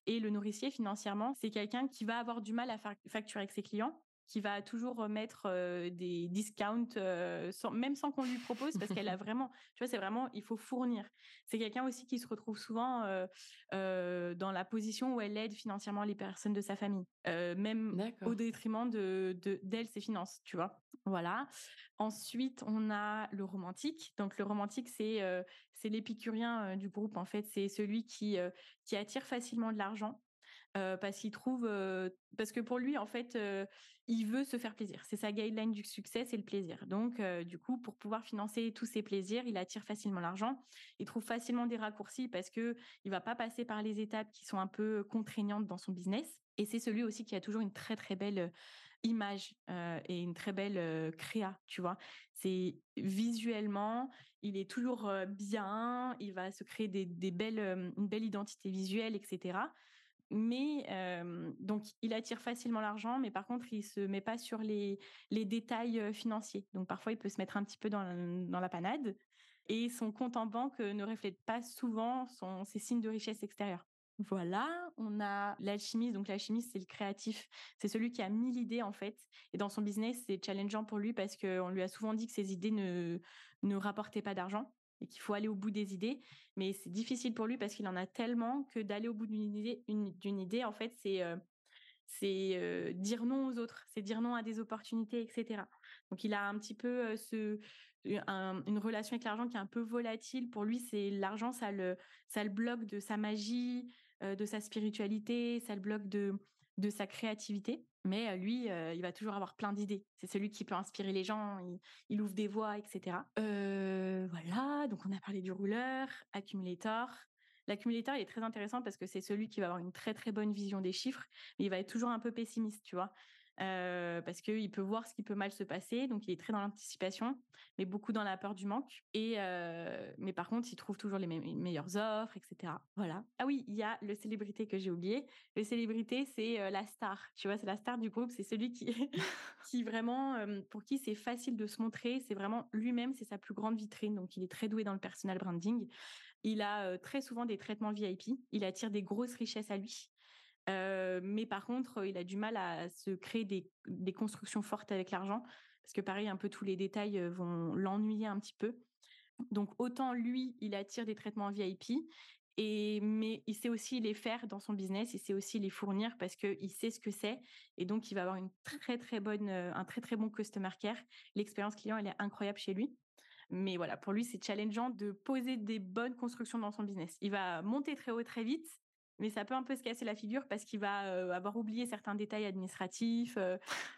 Et le nourricier, financièrement, c'est quelqu'un qui va avoir du mal à facturer avec ses clients qui va toujours mettre des discounts, même sans qu'on lui propose, parce qu'elle a vraiment, tu vois, c'est vraiment, il faut fournir. C'est quelqu'un aussi qui se retrouve souvent dans la position où elle aide financièrement les personnes de sa famille, même au détriment de d'elle, ses finances, tu vois? Voilà. Ensuite, on a le romantique. Donc le romantique, c'est c'est l'épicurien du groupe. En fait, c'est celui qui qui attire facilement de l'argent parce qu'il trouve, parce que pour lui, en fait, il veut se faire plaisir. C'est sa guideline du succès, c'est le plaisir. Donc, du coup, pour pouvoir financer tous ses plaisirs, il attire facilement l'argent. Il trouve facilement des raccourcis parce que il va pas passer par les étapes qui sont un peu contraignantes dans son business. Et c'est celui aussi qui a toujours une très très belle image et une très belle créa, tu vois. C'est visuellement, il est toujours bien, il va se créer des, belles, une belle identité visuelle, etc mais donc il attire facilement l'argent, mais par contre il se met pas sur les les détails financiers. Donc parfois il peut se mettre un petit peu dans la, dans la panade et son compte en banque ne reflète pas souvent son ses signes de richesse extérieure. Voilà, on a l'alchimiste. Donc l'alchimiste, c'est le créatif. C'est celui qui a mis l'idée en fait. Et dans son business, c'est challengeant pour lui parce qu'on lui a souvent dit que ses idées ne ne rapportaient pas d'argent et qu'il faut aller au bout des idées. Mais c'est difficile pour lui parce qu'il en a tellement que d'aller au bout d'une idée, d'une idée, en fait, c'est euh, c'est euh, dire non aux autres, c'est dire non à des opportunités, etc. Donc il a un petit peu euh, ce une relation avec l'argent qui est un peu volatile. Pour lui, c'est l'argent, ça le ça le bloque de sa magie, de sa spiritualité, ça le bloque de de sa créativité. Mais lui, il va toujours avoir plein d'idées. C'est celui qui peut inspirer les gens, il, ouvre des voies, etc. voilà, donc on a parlé du rouleur, accumulator. L'accumulator, il est très intéressant parce que c'est celui qui va avoir une très très bonne vision des chiffres, mais il va être toujours un peu pessimiste, tu vois? Euh, parce qu'il peut voir ce qui peut mal se passer, donc il est très dans l'anticipation, mais beaucoup dans la peur du manque. Et euh, mais par contre, il trouve toujours les meilleures offres, etc. Voilà. Ah oui, il y a le célébrité que j'ai oublié. Le célébrité, c'est euh, la star. Tu vois, c'est la star du groupe. C'est celui qui, qui vraiment, pour qui c'est facile de se montrer. C'est vraiment lui-même, c'est sa plus grande vitrine. Donc, il est très doué dans le personal branding. Il a très souvent des traitements VIP. Il attire des grosses richesses à lui mais par contre, il a du mal à se créer des, constructions fortes avec l'argent, parce que pareil, un peu tous les détails vont l'ennuyer un petit peu. Donc autant lui, il attire des traitements VIP, et mais il sait aussi les faire dans son business, il sait aussi les fournir parce qu'il sait ce que c'est, et donc il va avoir une très très bonne, un très très bon customer care. L'expérience client, elle est incroyable chez lui. Mais voilà, pour lui, c'est challengeant de poser des bonnes constructions dans son business. Il va monter très haut très vite, mais ça peut un peu se casser la figure parce qu'il va avoir oublié certains détails administratifs,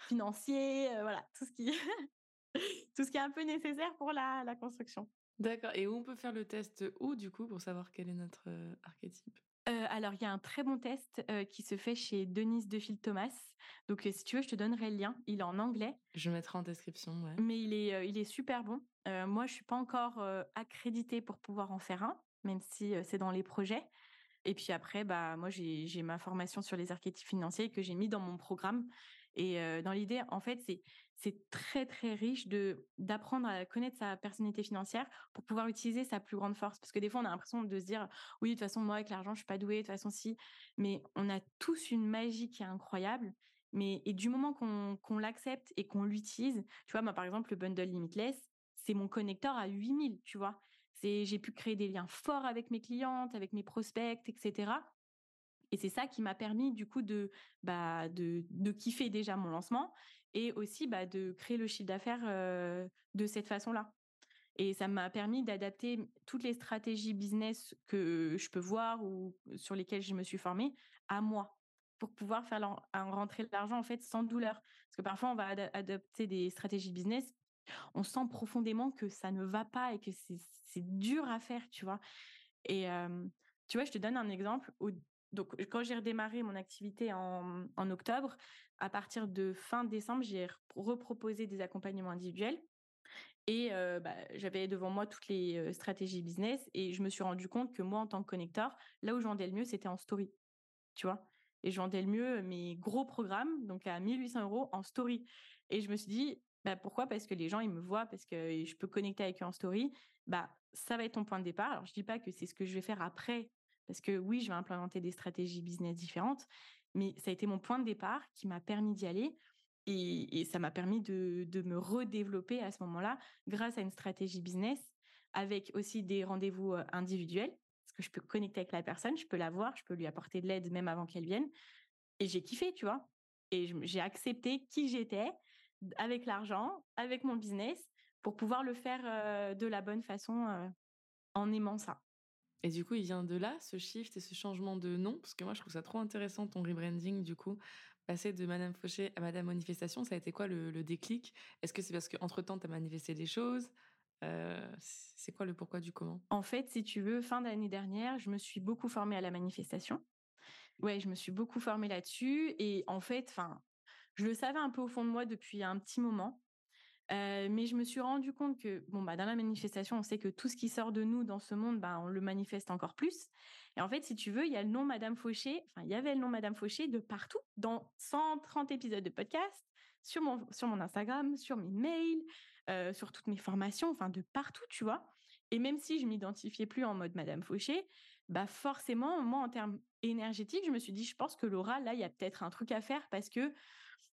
financiers, voilà, tout ce qui tout ce qui est un peu nécessaire pour la, la construction.
D'accord. Et où on peut faire le test où du coup pour savoir quel est notre archétype?
Alors, il y a un très bon test qui se fait chez Denise Defil Thomas. Donc, si tu veux, je te donnerai le lien. Il est en anglais.
Je mettrai en description. Ouais.
Mais il est, il est super bon. moi, je suis pas encore accréditée pour pouvoir en faire un, même si c'est dans les projets. Et puis après, bah moi j'ai ma formation sur les archétypes financiers que j'ai mis dans mon programme. Et dans l'idée, en fait, c'est c'est très très riche de d'apprendre à connaître sa personnalité financière pour pouvoir utiliser sa plus grande force. Parce que des fois, on a l'impression de se dire, oui, de toute façon, moi avec l'argent, je suis pas douée. De toute façon, si. Mais on a tous une magie qui est incroyable. Mais et du moment qu'on qu'on l'accepte et qu'on l'utilise, tu vois, moi par exemple, le bundle limitless, c'est mon connecteur à 8000, tu vois? J'ai pu créer des liens forts avec mes clientes, avec mes prospects, etc. Et c'est ça qui m'a permis du coup de, bah, de, kiffer déjà mon lancement et aussi bah, de créer le chiffre d'affaires de cette façon-là. Et ça m'a permis d'adapter toutes les stratégies business que je peux voir ou sur lesquelles je me suis formée à moi pour pouvoir faire rentrer l'argent en fait sans douleur. Parce que parfois on va adapter des stratégies business, on sent profondément que ça ne va pas et que c'est dur à faire, tu vois? Et tu vois, je te donne un exemple. donc, quand j'ai redémarré mon activité en, en, octobre, à partir de fin décembre, j'ai reproposé des accompagnements individuels. Et bah, j'avais devant moi toutes les stratégies business et je me suis rendu compte que moi, en tant que connecteur, là où je vendais le mieux, c'était en story. Tu vois? Et je vendais le mieux mes gros programmes, donc à 1800 euros en story. Et je me suis dit, bah, pourquoi? Parce que les gens, ils me voient, parce que je peux connecter avec eux en story. Bah, ça va être ton point de départ. Alors, je dis pas que c'est ce que je vais faire après Parce que oui, je vais implémenter des stratégies business différentes, mais ça a été mon point de départ qui m'a permis d'y aller. Et, ça m'a permis de, de me redévelopper à ce moment-là grâce à une stratégie business avec aussi des rendez-vous individuels parce que je peux connecter avec la personne, je peux la voir, je peux lui apporter de l'aide même avant qu'elle vienne. Et j'ai kiffé, tu vois? Et j'ai accepté qui j'étais avec l'argent, avec mon business, pour pouvoir le faire de la bonne façon en aimant ça.
Et du coup, il vient de là, ce shift et ce changement de nom, parce que moi, je trouve ça trop intéressant, ton rebranding, du coup, passer de Madame Fauché à Madame Manifestation, ça a été quoi le, déclic? Est-ce que c'est parce qu'entre-temps, tu as manifesté des choses? C'est quoi le pourquoi du comment?
En fait, si tu veux, fin d'année dernière, je me suis beaucoup formée à la manifestation. Ouais, je me suis beaucoup formée là-dessus. Et en fait, enfin, je le savais un peu au fond de moi depuis un petit moment. Euh, mais je me suis rendu compte que bon bah dans la manifestation, on sait que tout ce qui sort de nous dans ce monde, bah on le manifeste encore plus. Et en fait, si tu veux, il y a le nom Madame Fauché. Enfin, il y avait le nom Madame Fauché de partout, dans 130 épisodes de podcast, sur mon sur mon Instagram, sur mes mails, euh, sur toutes mes formations, enfin de partout, tu vois. Et même si je m'identifiais plus en mode Madame Fauché, bah forcément, moi en termes énergétiques, je me suis dit, je pense que Laura, là, il y a peut-être un truc à faire parce que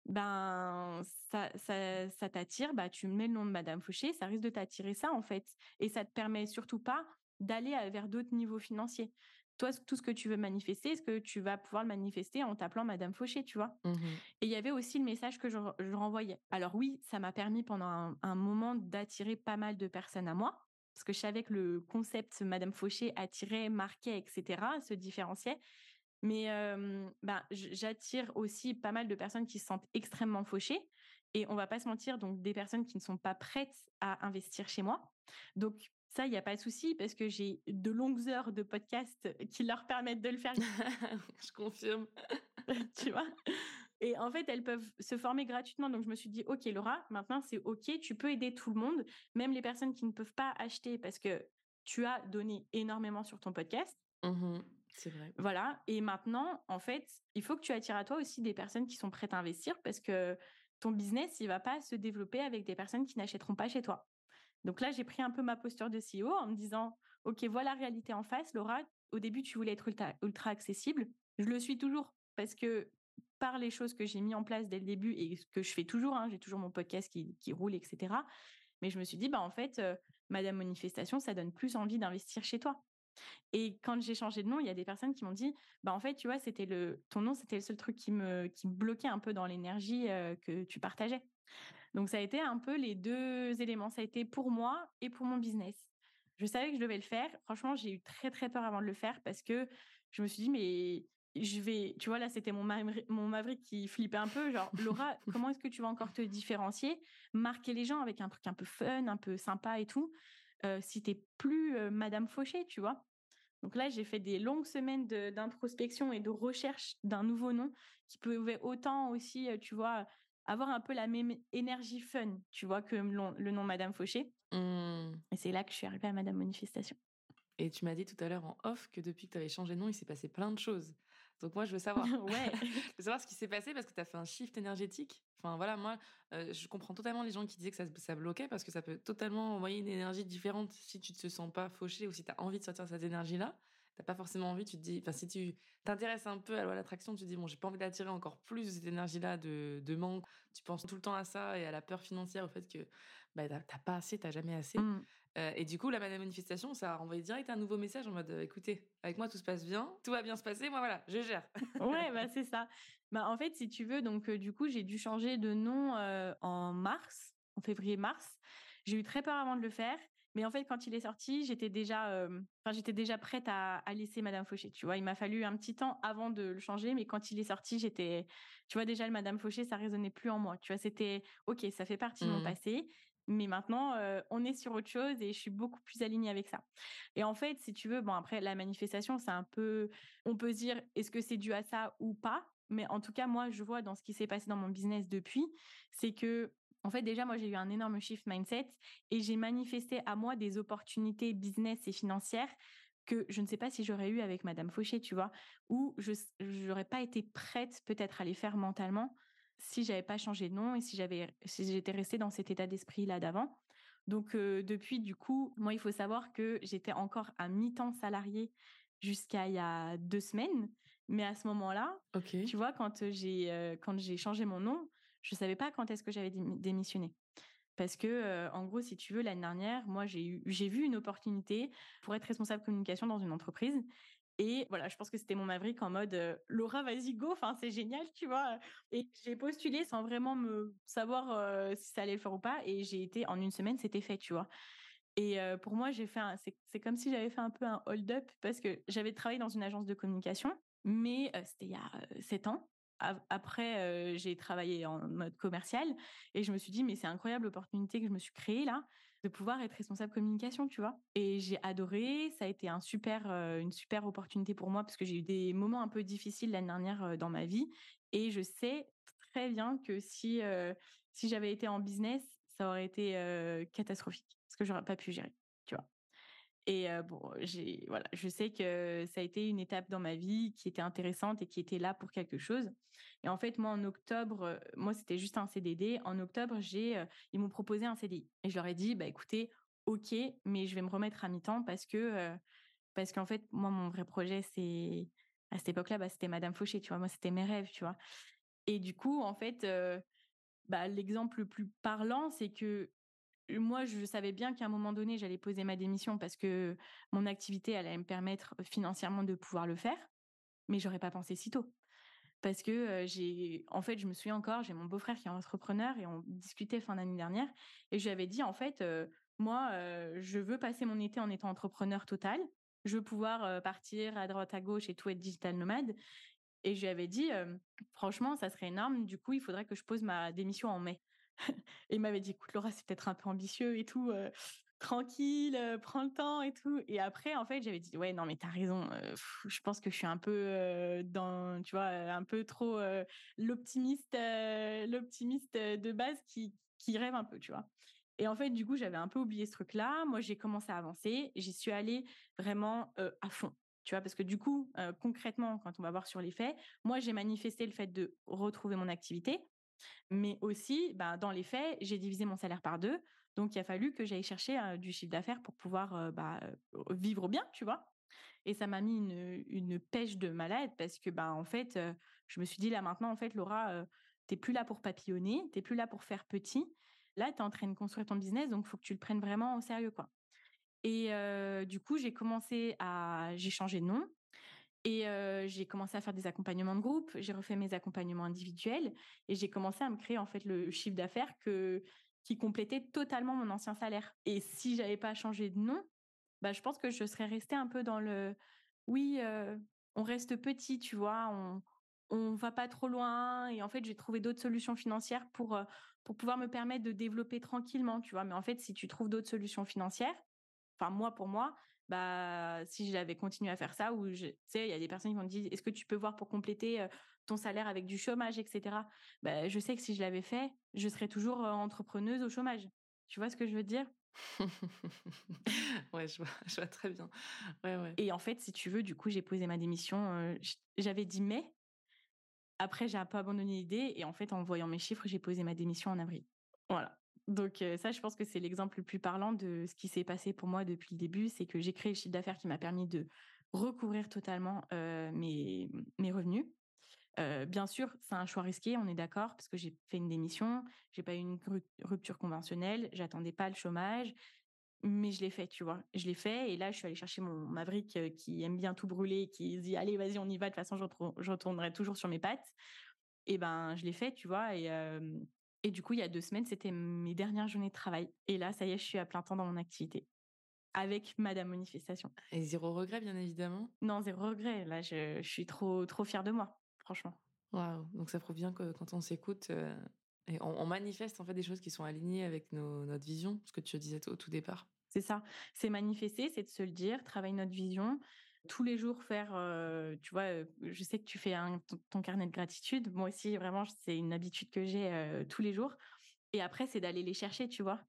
ben ça, ça, ça t'attire, bah tu mets le nom de Madame Fauché, ça risque de t'attirer ça en fait, et ça te permet surtout pas d'aller vers d'autres niveaux financiers. Toi, tout ce que tu veux manifester, est-ce que tu vas pouvoir le manifester en t'appelant Madame Fauché, tu vois? Mmh Et il y avait aussi le message que je, renvoyais. Alors oui, ça m'a permis pendant un, un moment d'attirer pas mal de personnes à moi, parce que je savais que le concept Madame Fauché attirait, marquait, etc., se différenciait. Mais ben, j'attire aussi pas mal de personnes qui se sentent extrêmement fauchées. Et on va pas se mentir, donc des personnes qui ne sont pas prêtes à investir chez moi. Donc ça, il n'y a pas de souci parce que j'ai de longues heures de podcast qui leur permettent de le faire.
je confirme.
tu vois? Et en fait, elles peuvent se former gratuitement. Donc, je me suis dit, OK, Laura, maintenant, c'est OK, tu peux aider tout le monde, même les personnes qui ne peuvent pas acheter parce que tu as donné énormément sur ton podcast.
Mmh
Voilà. Et maintenant, en fait, il faut que tu attires à toi aussi des personnes qui sont prêtes à investir parce que ton business, il va pas se développer avec des personnes qui n'achèteront pas chez toi. Donc là, j'ai pris un peu ma posture de CEO en me disant, OK, voilà la réalité en face. Laura, au début, tu voulais être ultra, accessible. Je le suis toujours parce que par les choses que j'ai mis en place dès le début et que je fais toujours, hein, j'ai toujours mon podcast qui, qui, roule, etc. Mais je me suis dit, bah en fait, euh, Madame Manifestation, ça donne plus envie d'investir chez toi. Et quand j'ai changé de nom, il y a des personnes qui m'ont dit, bah en fait, tu vois, c'était le ton nom, c'était le seul truc qui me qui bloquait un peu dans l'énergie que tu partageais. Donc ça a été un peu les deux éléments. Ça a été pour moi et pour mon business. Je savais que je devais le faire. Franchement, j'ai eu très très peur avant de le faire parce que je me suis dit mais je vais, tu vois là, c'était mon mon maverick qui flippait un peu. Genre Laura, comment est-ce que tu vas encore te différencier, marquer les gens avec un truc un peu fun, un peu sympa et tout si t'es plus Madame Fauché, tu vois? Donc là, j'ai fait des longues semaines d'introspection et de recherche d'un nouveau nom qui pouvait autant aussi, tu vois, avoir un peu la même énergie fun, tu vois, que le nom Madame Fauché. Mmh. Et c'est là que je suis arrivée à Madame Manifestation.
Et tu m'as dit tout à l'heure en off que depuis que tu avais changé de nom, il s'est passé plein de choses. Donc moi, je veux savoir.
ouais.
je veux savoir ce qui s'est passé parce que tu as fait un shift énergétique. Enfin voilà, moi, euh, je comprends totalement les gens qui disaient que ça, ça, bloquait parce que ça peut totalement envoyer une énergie différente si tu te sens pas fauché ou si tu as envie de sortir cette énergie-là. T'as pas forcément envie, tu te dis, enfin, si tu t'intéresses un peu à l'attraction, tu te dis, bon, j'ai pas envie d'attirer encore plus cette énergie-là de, de, manque. Tu penses tout le temps à ça et à la peur financière, au fait que bah, t'as pas assez, t'as jamais assez. Mmh. Euh, et du coup, la manifestation, ça a renvoyé direct un nouveau message en mode euh, écoutez, avec moi tout se passe bien, tout va bien se passer, moi voilà, je gère.
ouais, bah c'est ça. Bah en fait, si tu veux, donc euh, du coup, j'ai dû changer de nom en mars, en février-mars. J'ai eu très peur avant de le faire. Mais en fait, quand il est sorti, j'étais déjà, enfin, j'étais déjà prête à, à, laisser Madame Fauché. Tu vois, il m'a fallu un petit temps avant de le changer, mais quand il est sorti, j'étais, tu vois, déjà le Madame Fauché, ça résonnait plus en moi. Tu vois, c'était, ok, ça fait partie de mon mmh. passé. Mais maintenant, on est sur autre chose et je suis beaucoup plus alignée avec ça. Et en fait, si tu veux, bon après la manifestation, c'est un peu, on peut se dire, est-ce que c'est dû à ça ou pas? Mais en tout cas, moi, je vois dans ce qui s'est passé dans mon business depuis, c'est que en fait, déjà, moi, j'ai eu un énorme shift mindset et j'ai manifesté à moi des opportunités business et financières que je ne sais pas si j'aurais eu avec Madame Fauché, tu vois, ou je n'aurais pas été prête peut-être à les faire mentalement si j'avais pas changé de nom et si j'avais si j'étais restée dans cet état d'esprit là d'avant. Donc depuis du coup, moi il faut savoir que j'étais encore à mi-temps salarié jusqu'à il y a deux semaines. Mais à ce moment-là, tu vois, quand j'ai quand j'ai changé mon nom, je savais pas quand est-ce que j'avais démissionné. Parce que, en gros, si tu veux, l'année dernière, moi, j'ai j'ai vu une opportunité pour être responsable communication dans une entreprise. Et voilà, je pense que c'était mon maverick en mode Laura, vas-y, go, enfin, c'est génial, tu vois. Et j'ai postulé sans vraiment me savoir si ça allait le faire ou pas. Et j'ai été, en une semaine, c'était fait, tu vois. Et pour moi, j'ai fait c'est comme si j'avais fait un peu un hold-up parce que j'avais travaillé dans une agence de communication, mais c'était il y a sept ans. Après, j'ai travaillé en mode commercial et je me suis dit, mais c'est incroyable l'opportunité que je me suis créée là de pouvoir être responsable communication, tu vois. Et j'ai adoré, ça a été un super, une super opportunité pour moi parce que j'ai eu des moments un peu difficiles l'année dernière dans ma vie et je sais très bien que si, si j'avais été en business, ça aurait été catastrophique parce que j'aurais pas pu gérer, tu vois. Et bon, j'ai voilà, je sais que ça a été une étape dans ma vie qui était intéressante et qui était là pour quelque chose. Et en fait, moi en octobre, moi c'était juste un CDD. En octobre, j'ai ils m'ont proposé un CDI et je leur ai dit bah écoutez, OK, mais je vais me remettre à mi-temps parce que parce qu'en fait, moi mon vrai projet c'est à cette époque-là, bah, c'était Madame Fauché, tu vois. Moi, c'était mes rêves, tu vois. Et du coup, en fait, bah, l'exemple le plus parlant, c'est que moi, je savais bien qu'à un moment donné, j'allais poser ma démission parce que mon activité allait me permettre financièrement de pouvoir le faire, mais j'aurais pas pensé si tôt. Parce que j'ai, en fait, je me souviens encore, j'ai mon beau-frère qui est entrepreneur et on discutait fin d'année dernière et je lui avais dit, en fait, moi, je veux passer mon été en étant entrepreneur total. Je veux pouvoir partir à droite, à gauche et tout être digital nomade. Et je lui avais dit, franchement, ça serait énorme. Du coup, il faudrait que je pose ma démission en mai et il m'avait dit, écoute, Laura, c'est peut-être un peu ambitieux et tout, tranquille, prends le temps et tout. Et après, en fait, j'avais dit, ouais, non, mais t'as raison. je pense que je suis un peu dans, tu vois, un peu trop l'optimiste, l'optimiste de base qui, qui rêve un peu, tu vois. Et en fait, du coup, j'avais un peu oublié ce truc-là. Moi, j'ai commencé à avancer. J'y suis allée vraiment à fond. Tu vois, parce que du coup, concrètement, quand on va voir sur les faits, moi, j'ai manifesté le fait de retrouver mon activité. Mais aussi, bah, dans les faits, j'ai divisé mon salaire par deux. Donc, il a fallu que j'aille chercher du chiffre d'affaires pour pouvoir bah, vivre bien, tu vois? Et ça m'a mis une, pêche de malade parce que, bah, en fait, je me suis dit, là maintenant, en fait, Laura, t'es plus là pour papillonner, t'es plus là pour faire petit. Là, tu es en train de construire ton business, donc il faut que tu le prennes vraiment au sérieux, quoi. Et du coup, j'ai commencé à, j'ai changé de nom. Et j'ai commencé à faire des accompagnements de groupe, j'ai refait mes accompagnements individuels et j'ai commencé à me créer en fait le chiffre d'affaires qui complétait totalement mon ancien salaire. Et si j'avais pas changé de nom, bah je pense que je serais restée un peu dans le oui, on reste petit, tu vois, on on va pas trop loin et en fait, j'ai trouvé d'autres solutions financières pour pour pouvoir me permettre de développer tranquillement, tu vois. Mais en fait, si tu trouves d'autres solutions financières, enfin moi pour moi, bah si j'avais continué à faire ça ou tu sais il y a des personnes qui m'ont dit est-ce que tu peux voir pour compléter ton salaire avec du chômage etc bah je sais que si je l'avais fait je serais toujours entrepreneuse au chômage. Tu vois ce que je veux dire?
Ouais je vois, je vois très bien. Ouais, ouais.
et en fait si tu veux du coup j'ai posé ma démission j'avais dit mai. Après j'ai un peu abandonné l'idée et en fait en voyant mes chiffres j'ai posé ma démission en avril. Voilà donc ça, je pense que c'est l'exemple le plus parlant de ce qui s'est passé pour moi depuis le début, c'est que j'ai créé le chiffre d'affaires qui m'a permis de recouvrir totalement mes, mes revenus. bien sûr, c'est un choix risqué, on est d'accord, parce que j'ai fait une démission, j'ai pas eu une rupture conventionnelle, j'attendais pas le chômage, mais je l'ai fait, tu vois. Je l'ai fait et là, je suis allée chercher mon Maverick qui aime bien tout brûler, qui dit allez, vas-y, on y va. De toute façon, je, retournerai toujours sur mes pattes. Et ben, je l'ai fait, tu vois. Et, et du coup, il y a deux semaines, c'était mes dernières journées de travail. Et là, ça y est, je suis à plein temps dans mon activité. Avec Madame Manifestation.
Et zéro regret, bien évidemment.
Non, zéro regret. Là, je, suis trop, trop fière de moi, franchement.
Waouh. Donc, ça prouve bien que quand on s'écoute, euh, et on, manifeste en fait des choses qui sont alignées avec notre vision, ce que tu disais au tout départ.
C'est ça. C'est manifester, c'est de se le dire, travailler notre vision, tous les jours faire, tu vois, je sais que tu fais ton, carnet de gratitude. Moi aussi, vraiment, c'est une habitude que j'ai tous les jours. Et après, c'est d'aller les chercher, tu vois.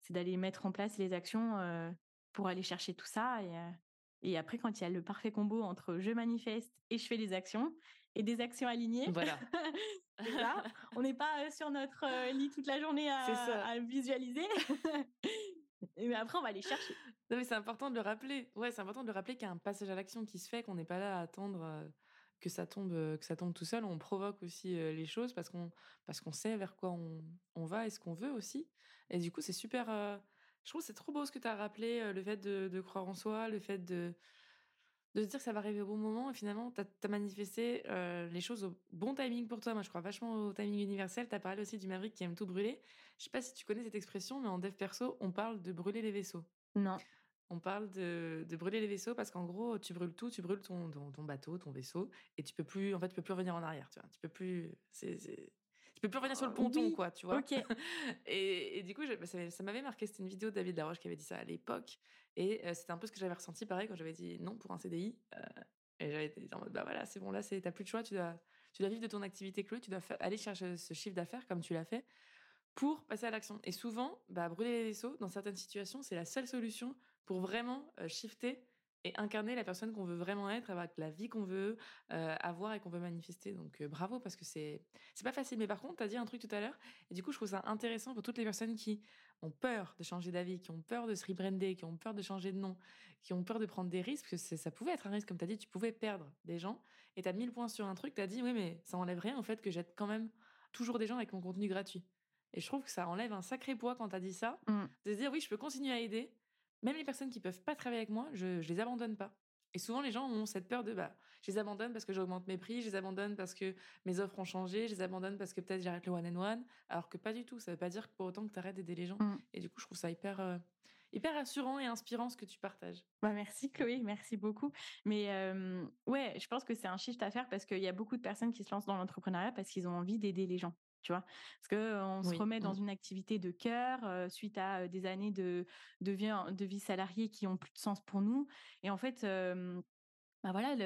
C'est d'aller mettre en place les actions pour aller chercher tout ça. Et, et après, quand il y a le parfait combo entre je manifeste et je fais les actions et des actions alignées.
Voilà.
on n'est pas sur notre lit toute la journée à, à visualiser. Mais après, on va les chercher.
Non, mais c'est important de le rappeler. Ouais, c'est important de le rappeler qu'il y a un passage à l'action qui se fait, qu'on n'est pas là à attendre que ça tombe, que ça tombe tout seul. On provoque aussi les choses parce qu'on parce qu'on sait vers quoi on, va et ce qu'on veut aussi. Et du coup, c'est super. je trouve c'est trop beau ce que tu as rappelé, le fait de, croire en soi, le fait de de se dire que ça va arriver au bon moment. Et finalement, tu as, manifesté les choses au bon timing pour toi. Moi, je crois vachement au timing universel. Tu as parlé aussi du Maverick qui aime tout brûler. Je sais pas si tu connais cette expression, mais en dev perso, on parle de brûler les vaisseaux.
Non.
On parle de, de brûler les vaisseaux parce qu'en gros, tu brûles tout, tu brûles ton, ton, bateau, ton vaisseau, et tu peux plus, en fait, tu peux plus revenir en arrière. Tu vois, tu peux plus, c'est, tu peux plus revenir sur le ponton, quoi, tu vois.
Ok.
et, et, du coup, bah, ça, m'avait marqué. C'était une vidéo de David Laroche qui avait dit ça à l'époque, et c'était un peu ce que j'avais ressenti, pareil, quand j'avais dit non pour un CDI. et j'avais été en mode, bah voilà, c'est bon, là, t'as plus de choix, tu dois, tu dois vivre de ton activité, Chloé, tu dois aller chercher ce chiffre d'affaires comme tu l'as fait pour passer à l'action. Et souvent, bah, brûler les vaisseaux, dans certaines situations, c'est la seule solution pour vraiment shifter et incarner la personne qu'on veut vraiment être, avec la vie qu'on veut avoir et qu'on veut manifester. Donc bravo parce que c'est c'est pas facile. Mais par contre, tu as dit un truc tout à l'heure et du coup, je trouve ça intéressant pour toutes les personnes qui ont peur de changer d'avis, qui ont peur de se rebrander, qui ont peur de changer de nom, qui ont peur de prendre des risques, parce que ça pouvait être un risque, comme tu as dit, tu pouvais perdre des gens et tu as mis le point sur un truc, tu as dit oui, mais ça enlève rien au fait que j'aide quand même toujours des gens avec mon contenu gratuit. Et je trouve que ça enlève un sacré poids quand tu as dit ça, mmh. de se dire oui, je peux continuer à aider, même les personnes qui peuvent pas travailler avec moi, je, je les abandonne pas. Et souvent, les gens ont cette peur de, bah, je les abandonne parce que j'augmente mes prix, je les abandonne parce que mes offres ont changé, je les abandonne parce que peut-être j'arrête le one and one, alors que pas du tout. Ça veut pas dire que pour autant que tu arrêtes d'aider les gens. Mmh. Et du coup, je trouve ça hyper, euh, hyper rassurant et inspirant ce que tu partages.
Bah merci Chloé, merci beaucoup. Mais ouais, je pense que c'est un shift à faire parce qu'il y a beaucoup de personnes qui se lancent dans l'entrepreneuriat parce qu'ils ont envie d'aider les gens tu vois? Parce que on se remet dans mmh. une activité de cœur suite à des années de de vie, de vie salariée qui ont plus de sens pour nous et en fait bah voilà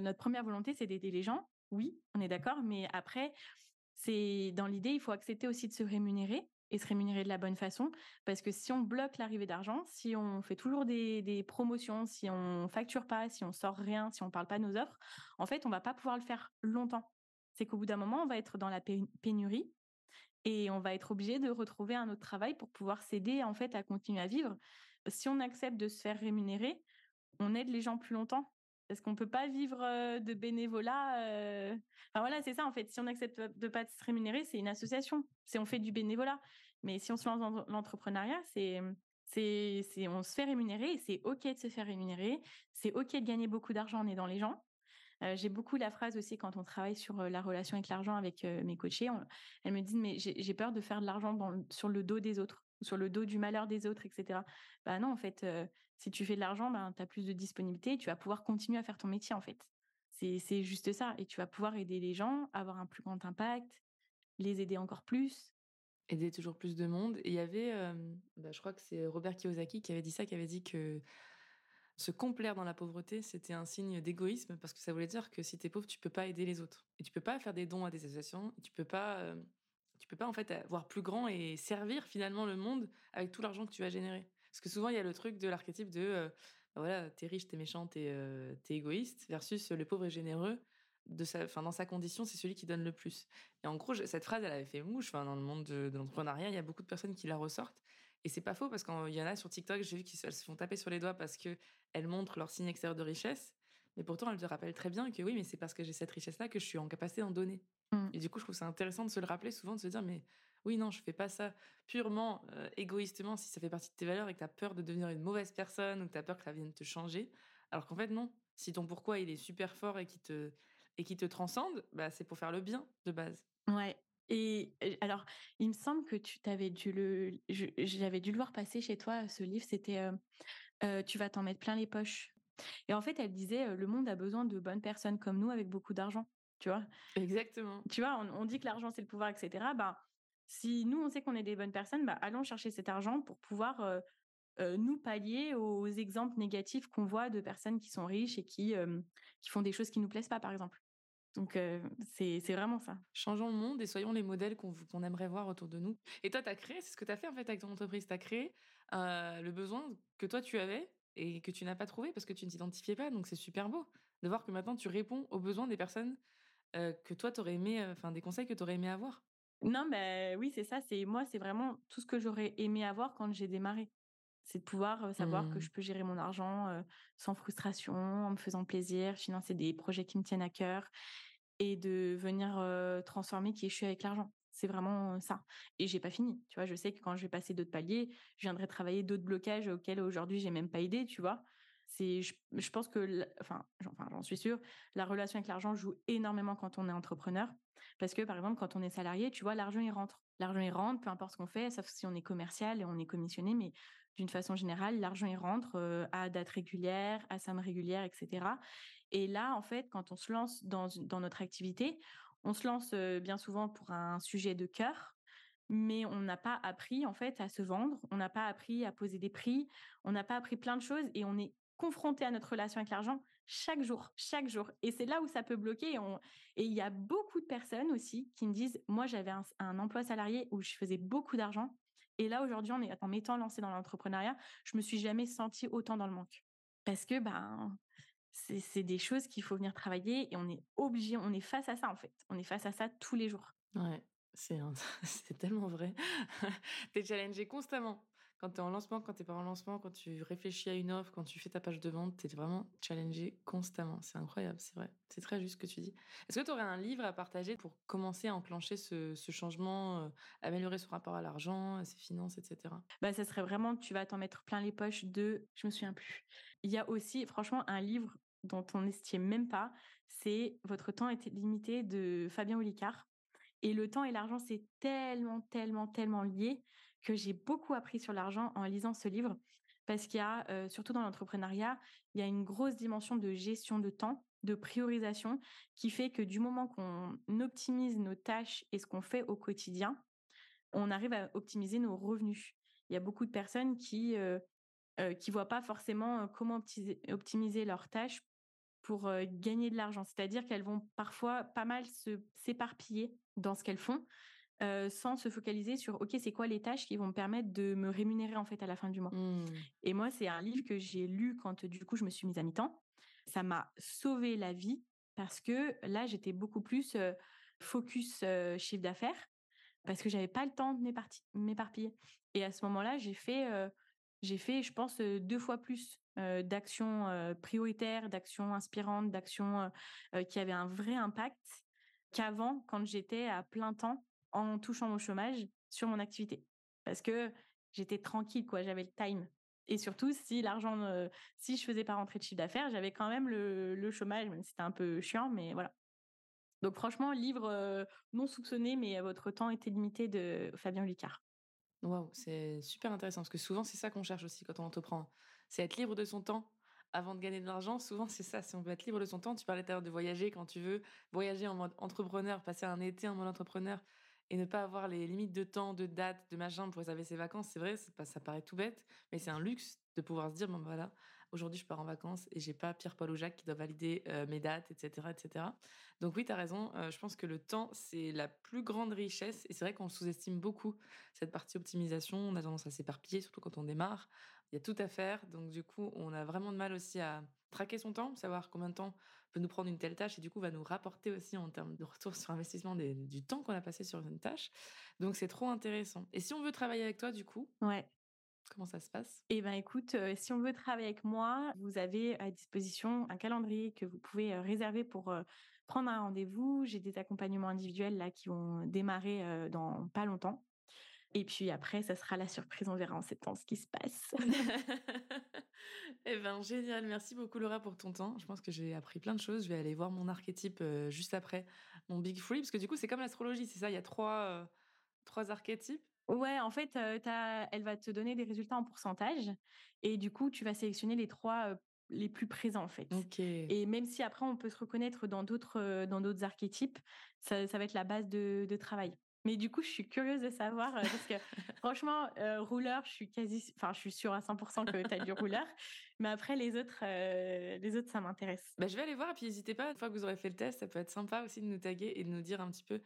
notre première volonté c'est d'aider les gens. Oui on est d'accord mais après c'est dans l'idée il faut accepter aussi de se rémunérer et se rémunérer de la bonne façon parce que si on bloque l'arrivée d'argent si on fait toujours des, des promotions si on facture pas si on sort rien si on parle pas de nos offres en fait on va pas pouvoir le faire longtemps c'est qu'au bout d'un moment, on va être dans la pénurie et on va être obligé de retrouver un autre travail pour pouvoir s'aider en fait à continuer à vivre. Si on accepte de se faire rémunérer, on aide les gens plus longtemps parce qu'on peut pas vivre de bénévolat. Enfin voilà, c'est ça en fait. Si on accepte de pas se rémunérer, c'est une association. C'est on fait du bénévolat. Mais si on se lance dans l'entrepreneuriat, c'est c'est on se fait rémunérer et c'est ok de se faire rémunérer. C'est ok de gagner beaucoup d'argent en aidant les gens j'ai beaucoup la phrase aussi quand on travaille sur la relation avec l'argent avec mes coachés. elles me disent mais j'ai peur de faire de l'argent sur le dos des autres, sur le dos du malheur des autres, etc. Bah non, en fait, si tu fais de l'argent, ben, tu as plus de disponibilité, tu vas pouvoir continuer à faire ton métier en fait. C'est juste ça. Et tu vas pouvoir aider les gens, avoir un plus grand impact, les aider encore plus.
Aider toujours plus de monde. Et il y avait, bah, je crois que c'est Robert Kiyosaki qui avait dit ça, qui avait dit que se complaire dans la pauvreté, c'était un signe d'égoïsme parce que ça voulait dire que si tu es pauvre, tu peux pas aider les autres et tu peux pas faire des dons à des associations, tu peux pas euh, tu peux pas en fait voir plus grand et servir finalement le monde avec tout l'argent que tu as généré. Parce que souvent il y a le truc de l'archétype de euh, bah voilà, t'es riche, t'es méchant, t'es euh, égoïste versus le pauvre et généreux de sa, enfin dans sa condition, c'est celui qui donne le plus. Et en gros, cette phrase, elle avait fait mouche. Enfin, dans le monde de, de l'entrepreneuriat, il y a beaucoup de personnes qui la ressortent. Et c'est pas faux parce qu'il y en a sur TikTok, j'ai vu qu'ils se font taper sur les doigts parce que elles montrent leur signe extérieur de richesse. Mais pourtant, elles te rappellent très bien que oui, mais c'est parce que j'ai cette richesse-là que je suis en capacité d'en donner. Mmh. Et du coup, je trouve ça intéressant de se le rappeler souvent, de se dire, mais oui, non, je fais pas ça purement euh, égoïstement si ça fait partie de tes valeurs et que tu as peur de devenir une mauvaise personne ou que tu as peur que ça vienne te changer. Alors qu'en fait, non. Si ton pourquoi il est super fort et qui te, et qui te transcende, bah, c'est pour faire le bien de base.
Ouais, et alors, il me semble que tu t'avais dû le, j'avais dû le voir passer chez toi. Ce livre, c'était "Tu vas t'en mettre plein les poches". Et en fait, elle disait "Le monde a besoin de bonnes personnes comme nous avec beaucoup d'argent". Tu vois?
Exactement.
Tu vois, on, dit que l'argent c'est le pouvoir, etc. Bah, si nous on sait qu'on est des bonnes personnes, bah allons chercher cet argent pour pouvoir nous pallier aux exemples négatifs qu'on voit de personnes qui sont riches et qui qui font des choses qui nous plaisent pas, par exemple. Donc, c'est vraiment ça.
Changeons le monde et soyons les modèles qu'on aimerait voir autour de nous. Et toi, tu as créé, c'est ce que tu as fait en fait avec ton entreprise, tu as créé le besoin que toi tu avais et que tu n'as pas trouvé parce que tu ne t'identifiais pas. Donc, c'est super beau de voir que maintenant tu réponds aux besoins des personnes que toi, tu aurais aimé, enfin, des conseils que tu aurais aimé avoir.
Non, ben oui, c'est ça. C'est moi, c'est vraiment tout ce que j'aurais aimé avoir quand j'ai démarré. C'est de pouvoir savoir que
Mmh.
je peux gérer mon argent sans frustration, en me faisant plaisir, financer des projets qui me tiennent à cœur et de venir transformer qui je suis avec l'argent. C'est vraiment ça. Et j'ai pas fini. Tu vois, je sais que quand je vais passer d'autres paliers, je viendrai travailler d'autres blocages auxquels aujourd'hui j'ai même pas idée, tu vois? C'est, je, je pense que, enfin, enfin, j'en suis sûre, la relation avec l'argent joue énormément quand on est entrepreneur. Parce que, par exemple, quand on est salarié, tu vois, l'argent, il rentre. L'argent, il rentre, peu importe ce qu'on fait, sauf si on est commercial et on est commissionné, mais d'une façon générale, l'argent, il rentre à date régulière, à somme régulière, etc. Et là, en fait, quand on se lance dans, dans notre activité, on se lance bien souvent pour un sujet de cœur, mais on n'a pas appris en fait à se vendre, on n'a pas appris à poser des prix, on n'a pas appris plein de choses et on est confronté à notre relation avec l'argent chaque jour, chaque jour. Et c'est là où ça peut bloquer. Et il y a beaucoup de personnes aussi qui me disent, moi j'avais un, emploi salarié où je faisais beaucoup d'argent. Et là aujourd'hui, en, m'étant lancée dans l'entrepreneuriat, je me suis jamais sentie autant dans le manque. Parce que ben, c'est des choses qu'il faut venir travailler et on est obligé, on est face à ça en fait. On est face à ça tous les jours.
Ouais, c'est tellement vrai. tu es challengé constamment. Quand tu es en lancement, quand tu pas en lancement, quand tu réfléchis à une offre, quand tu fais ta page de vente, tu es vraiment challengé constamment. C'est incroyable, c'est vrai. C'est très juste ce que tu dis. Est-ce que tu aurais un livre à partager pour commencer à enclencher ce, changement, euh, améliorer son rapport à l'argent, ses finances, etc.
Bah, ça serait vraiment, tu vas t'en mettre plein les poches de, je me souviens plus. Il y a aussi, franchement, un livre dont on n'estime même pas, c'est Votre temps est limité de Fabien Olicard. Et le temps et l'argent, c'est tellement, tellement, tellement lié que j'ai beaucoup appris sur l'argent en lisant ce livre. Parce qu'il y a, euh, surtout dans l'entrepreneuriat, il y a une grosse dimension de gestion de temps, de priorisation, qui fait que du moment qu'on optimise nos tâches et ce qu'on fait au quotidien, on arrive à optimiser nos revenus. Il y a beaucoup de personnes qui ne euh, euh, voient pas forcément comment optimiser, optimiser leurs tâches pour gagner de l'argent. C'est-à-dire qu'elles vont parfois pas mal se s'éparpiller dans ce qu'elles font, sans se focaliser sur OK, c'est quoi les tâches qui vont me permettre de me rémunérer en fait à la fin du mois.
Mmh.
Et moi, c'est un livre que j'ai lu quand du coup je me suis mise à mi-temps. Ça m'a sauvé la vie parce que là, j'étais beaucoup plus focus chiffre d'affaires parce que j'avais pas le temps de m'éparpiller. Et à ce moment-là, j'ai fait j'ai fait, je pense, deux fois plus d'actions prioritaires, d'actions inspirantes, d'actions qui avaient un vrai impact qu'avant, quand j'étais à plein temps en touchant mon chômage sur mon activité. Parce que j'étais tranquille, quoi, j'avais le time. Et surtout, si l'argent, si je faisais pas rentrer de chiffre d'affaires, j'avais quand même le, chômage, même si c'était un peu chiant, mais voilà. Donc franchement, livre non soupçonné, mais votre temps était limité de Fabien Lucard.
Waouh, c'est super intéressant parce que souvent c'est ça qu'on cherche aussi quand on entreprend. C'est être libre de son temps avant de gagner de l'argent. Souvent c'est ça, si on veut être libre de son temps. Tu parlais tout à l'heure de voyager quand tu veux, voyager en mode entrepreneur, passer un été en mode entrepreneur et ne pas avoir les limites de temps, de date, de machin pour réserver ses vacances. C'est vrai, ça paraît tout bête, mais c'est un luxe de pouvoir se dire bon voilà, aujourd'hui je pars en vacances et j'ai pas Pierre-Paul ou Jacques qui doit valider euh, mes dates, etc., etc. Donc oui, tu as raison. Euh, je pense que le temps, c'est la plus grande richesse. Et c'est vrai qu'on sous-estime beaucoup cette partie optimisation. On a tendance à s'éparpiller, surtout quand on démarre. Il y a tout à faire. Donc du coup, on a vraiment de mal aussi à traquer son temps, savoir combien de temps peut nous prendre une telle tâche et du coup va nous rapporter aussi en termes de retour sur investissement du temps qu'on a passé sur une tâche. Donc c'est trop intéressant. Et si on veut travailler avec toi, du coup,
ouais.
Comment ça se passe?
Eh ben, écoute, si on veut travailler avec moi, vous avez à disposition un calendrier que vous pouvez réserver pour prendre un rendez-vous. J'ai des accompagnements individuels là qui vont démarrer dans pas longtemps. Et puis après, ça sera la surprise. On verra en septembre ce qui se passe.
eh ben génial. Merci beaucoup Laura pour ton temps. Je pense que j'ai appris plein de choses. Je vais aller voir mon archétype juste après mon Big Free parce que du coup c'est comme l'astrologie, c'est ça? Il y a trois trois archétypes?
Ouais, en fait, elle va te donner des résultats en pourcentage et du coup, tu vas sélectionner les trois les plus présents en fait. Et même si après on peut se reconnaître dans d'autres dans d'autres archétypes, ça, va être la base de travail. Mais du coup, je suis curieuse de savoir, euh, parce que franchement, euh, rouleur, je suis quasi, enfin, je suis sûre à 100% que tu as du rouleur. Mais après, les autres, euh, les autres, ça m'intéresse.
Bah, je vais aller voir, et puis n'hésitez pas, une fois que vous aurez fait le test, ça peut être sympa aussi de nous taguer et de nous dire un petit peu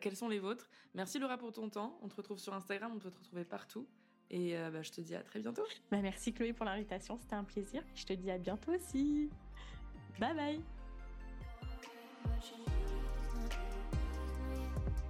quels sont les vôtres. Merci Laura pour ton temps. On te retrouve sur Instagram, on peut te retrouver partout. Et bah, je te dis à très bientôt.
Bah, merci Chloé pour l'invitation, c'était un plaisir. Je te dis à bientôt aussi. Bye bye.